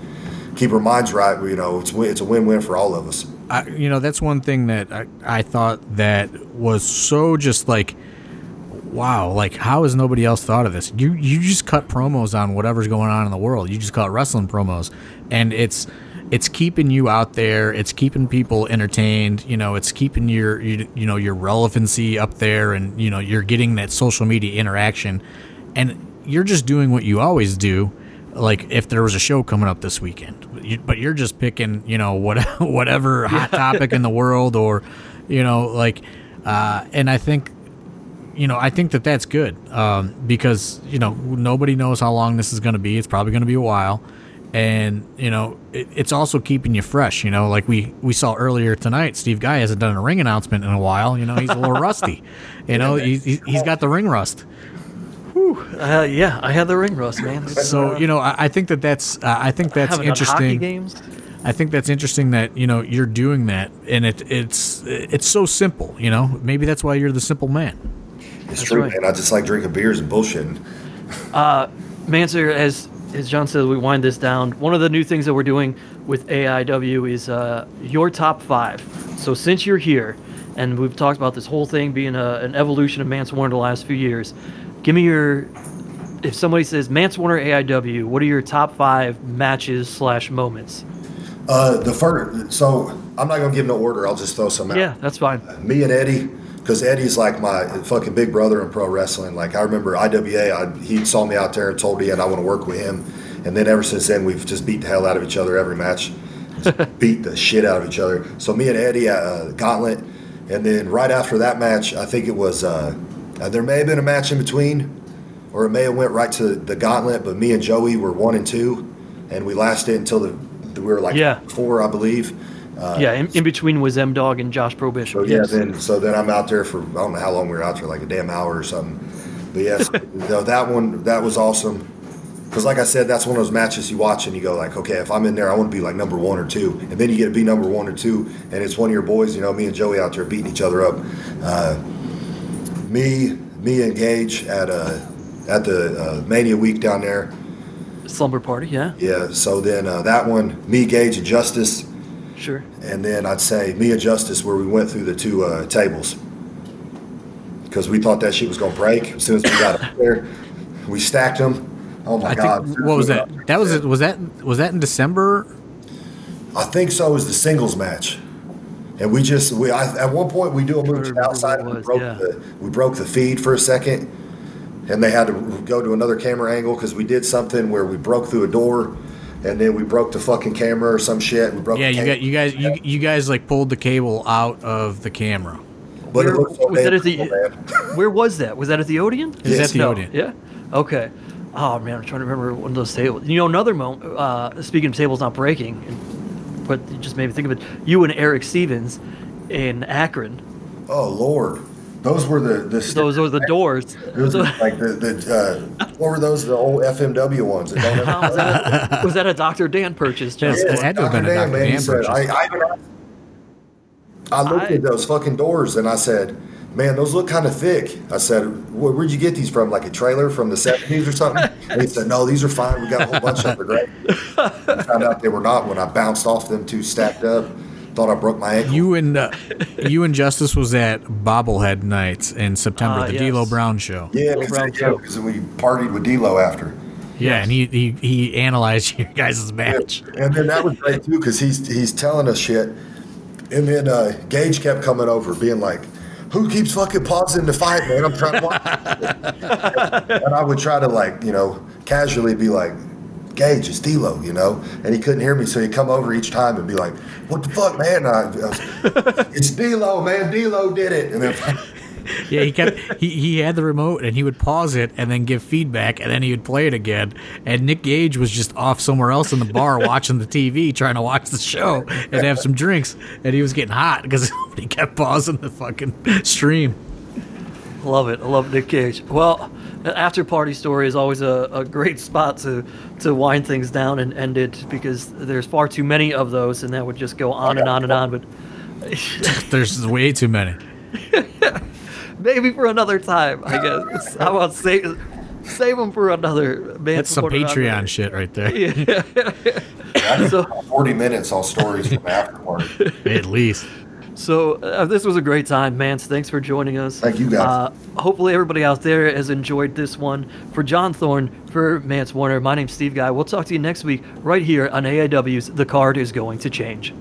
Speaker 3: keep our minds right, you know, it's it's a win-win for all of us.
Speaker 2: I, you know, that's one thing that I, I thought that was so just like, wow, like how has nobody else thought of this? You you just cut promos on whatever's going on in the world. You just cut wrestling promos, and it's it's keeping you out there. It's keeping people entertained. You know, it's keeping your you, you know your relevancy up there, and you know you're getting that social media interaction, and you're just doing what you always do. Like if there was a show coming up this weekend, but you're just picking, you know, what [laughs] whatever hot topic in the world, or you know, like, uh, and I think you know, I think that that's good um, because you know nobody knows how long this is going to be. It's probably going to be a while, and you know it, it's also keeping you fresh. You know, like we we saw earlier tonight, Steve Guy hasn't done a ring announcement in a while. You know, he's a little [laughs] rusty. You know, he's, he's he's got the ring rust.
Speaker 1: Uh, yeah, I had the ring rust, man.
Speaker 2: So
Speaker 1: uh,
Speaker 2: you know, I, I think that that's uh, I think that's
Speaker 1: haven't done hockey
Speaker 2: interesting.
Speaker 1: games.
Speaker 2: I think that's interesting that you know you're doing that, and it it's it's so simple. You know, maybe that's why you're the simple man.
Speaker 3: It's true,
Speaker 1: right.
Speaker 3: man. I just like drinking beers and bullshitting.
Speaker 1: Mancer, as as John said, we wind this down. One of the new things that we're doing with AIW is uh, your top five. So since you're here, and we've talked about this whole thing being a, an evolution of Mance Warner the last few years, give me your. If somebody says Mance Warner AIW, what are your top five matches slash moments?
Speaker 3: Uh, the first, so I'm not gonna give no order. I'll just throw some out.
Speaker 1: Yeah, that's fine.
Speaker 3: me and Eddie, because Eddie's like my fucking big brother in pro wrestling. Like I remember IWA, I, he saw me out there and told me, and I want to work with him. And then ever since then, we've just beat the hell out of each other every match, Just [laughs] beat the shit out of each other. So me and Eddie at uh, Gauntlet, and then right after that match, I think it was uh, uh, there may have been a match in between, or it may have went right to the Gauntlet. But me and Joey were one and two, and we lasted until the we were like
Speaker 1: Yeah.
Speaker 3: four, I believe.
Speaker 1: yeah, in, in between was M Dog and Josh Prohibition.
Speaker 3: So yeah,
Speaker 1: yes.
Speaker 3: then so then I'm out there for I don't know how long we were out there, like a damn hour or something. But yes, [laughs] no, that one that was awesome. Because like I said, that's one of those matches you watch and you go like, okay, if I'm in there, I want to be like number one or two, and then you get to be number one or two, and it's one of your boys, you know, me and Joey out there beating each other up. Uh, me, me and Gage at uh, at the uh, Mania week down there.
Speaker 1: Slumber Party, yeah.
Speaker 3: Yeah, so then uh, that one, me, Gage, and Justice.
Speaker 1: Sure.
Speaker 3: and then I'd say me and Justice, where we went through the two uh, tables, because we thought that shit was gonna break. As soon as we got up [laughs] there, we stacked them. Oh my
Speaker 2: I
Speaker 3: god!
Speaker 2: think what was that? That was was that was that in December?
Speaker 3: I think so. It Was the singles match, and we just we I, at one point we do a move to the outside. And we broke
Speaker 1: yeah.
Speaker 3: the we broke the feed for a second, and they had to go to another camera angle because we did something where we broke through a door, and then we broke the fucking camera or some shit. We broke.
Speaker 2: Yeah,
Speaker 3: the
Speaker 2: you got you guys you, you guys like pulled the cable out of the camera.
Speaker 3: But it
Speaker 1: Where-
Speaker 3: looked so
Speaker 1: was that at the- [laughs] Where was that? Was that at the Odeon?
Speaker 2: It was
Speaker 3: Yes.
Speaker 2: at the
Speaker 1: no.
Speaker 2: Odeon.
Speaker 1: Yeah. Okay. Oh man, I'm trying to remember one of those tables. You know, another moment. Uh, speaking of tables not breaking, and, but it just made me think of it. You and Eric Stevens in Akron.
Speaker 3: Oh lord, those were the the
Speaker 1: Those were the doors.
Speaker 3: Those
Speaker 1: So-
Speaker 3: like the, the uh, what were those? The old FMW ones. that don't have-
Speaker 1: was, that, was that a Dr. Dan purchase? John?
Speaker 2: Yes. Had to have been a Dr.
Speaker 3: man, he
Speaker 2: Dan
Speaker 3: said,
Speaker 2: purchase.
Speaker 3: I, I, I looked
Speaker 1: I-
Speaker 3: at those fucking doors and I said, "Man, those look kind of thick." I said, Where, "Where'd you get these from? Like a trailer from the '70s or something?" And he said, "No, these are fine. We got a whole bunch of them. Right?" I found out they were not when I bounced off them two stacked up. Thought I broke my ankle.
Speaker 2: You and uh, you and Justice was at Bobblehead Nights in September,
Speaker 1: Ah,
Speaker 2: the
Speaker 1: yes.
Speaker 2: D'Lo Brown show.
Speaker 3: yeah,
Speaker 1: Bill Brown
Speaker 3: because we partied with D'Lo after.
Speaker 2: Yeah, and he, he he analyzed [laughs] your guys' match.
Speaker 3: And then that was great too because he's he's telling us shit, and then uh, Gage kept coming over, being like, "Who keeps fucking pausing the fight, man? I'm trying to watch." and I would try to like you know casually be like, "Gage, it's D'Lo," you know, and he couldn't hear me, so he'd come over each time and be like, "What the fuck, man?" I, I was, it's D'Lo, man. D'Lo did it, and then. [laughs]
Speaker 2: Yeah, he kept he, he had the remote and he would pause it and then give feedback and then he would play it again. And Nick Gage was just off somewhere else in the bar [laughs] watching the TV, trying to watch the show and have some drinks. And he was getting hot because he [laughs] kept pausing the fucking stream.
Speaker 1: Love it. I love Nick Gage. Well, an after party story is always a, a great spot to, to wind things down and end it because there's far too many of those and that would just go on and on and on. But
Speaker 2: There's way too many.
Speaker 1: Maybe for another time, I guess. [laughs] How about save, save them for another man?
Speaker 2: That's some Patreon shit right there.
Speaker 3: I [laughs]
Speaker 1: So-
Speaker 3: 40 minutes on stories from after party. [laughs]
Speaker 2: At least.
Speaker 1: So uh, this was a great time, Mance. Thanks for joining us.
Speaker 3: Thank you, guys.
Speaker 1: Uh, hopefully everybody out there has enjoyed this one. For John Thorne, for Mance Warner, my name's Steve Guy. We'll talk to you next week right here on AIW's The Card is Going to Change.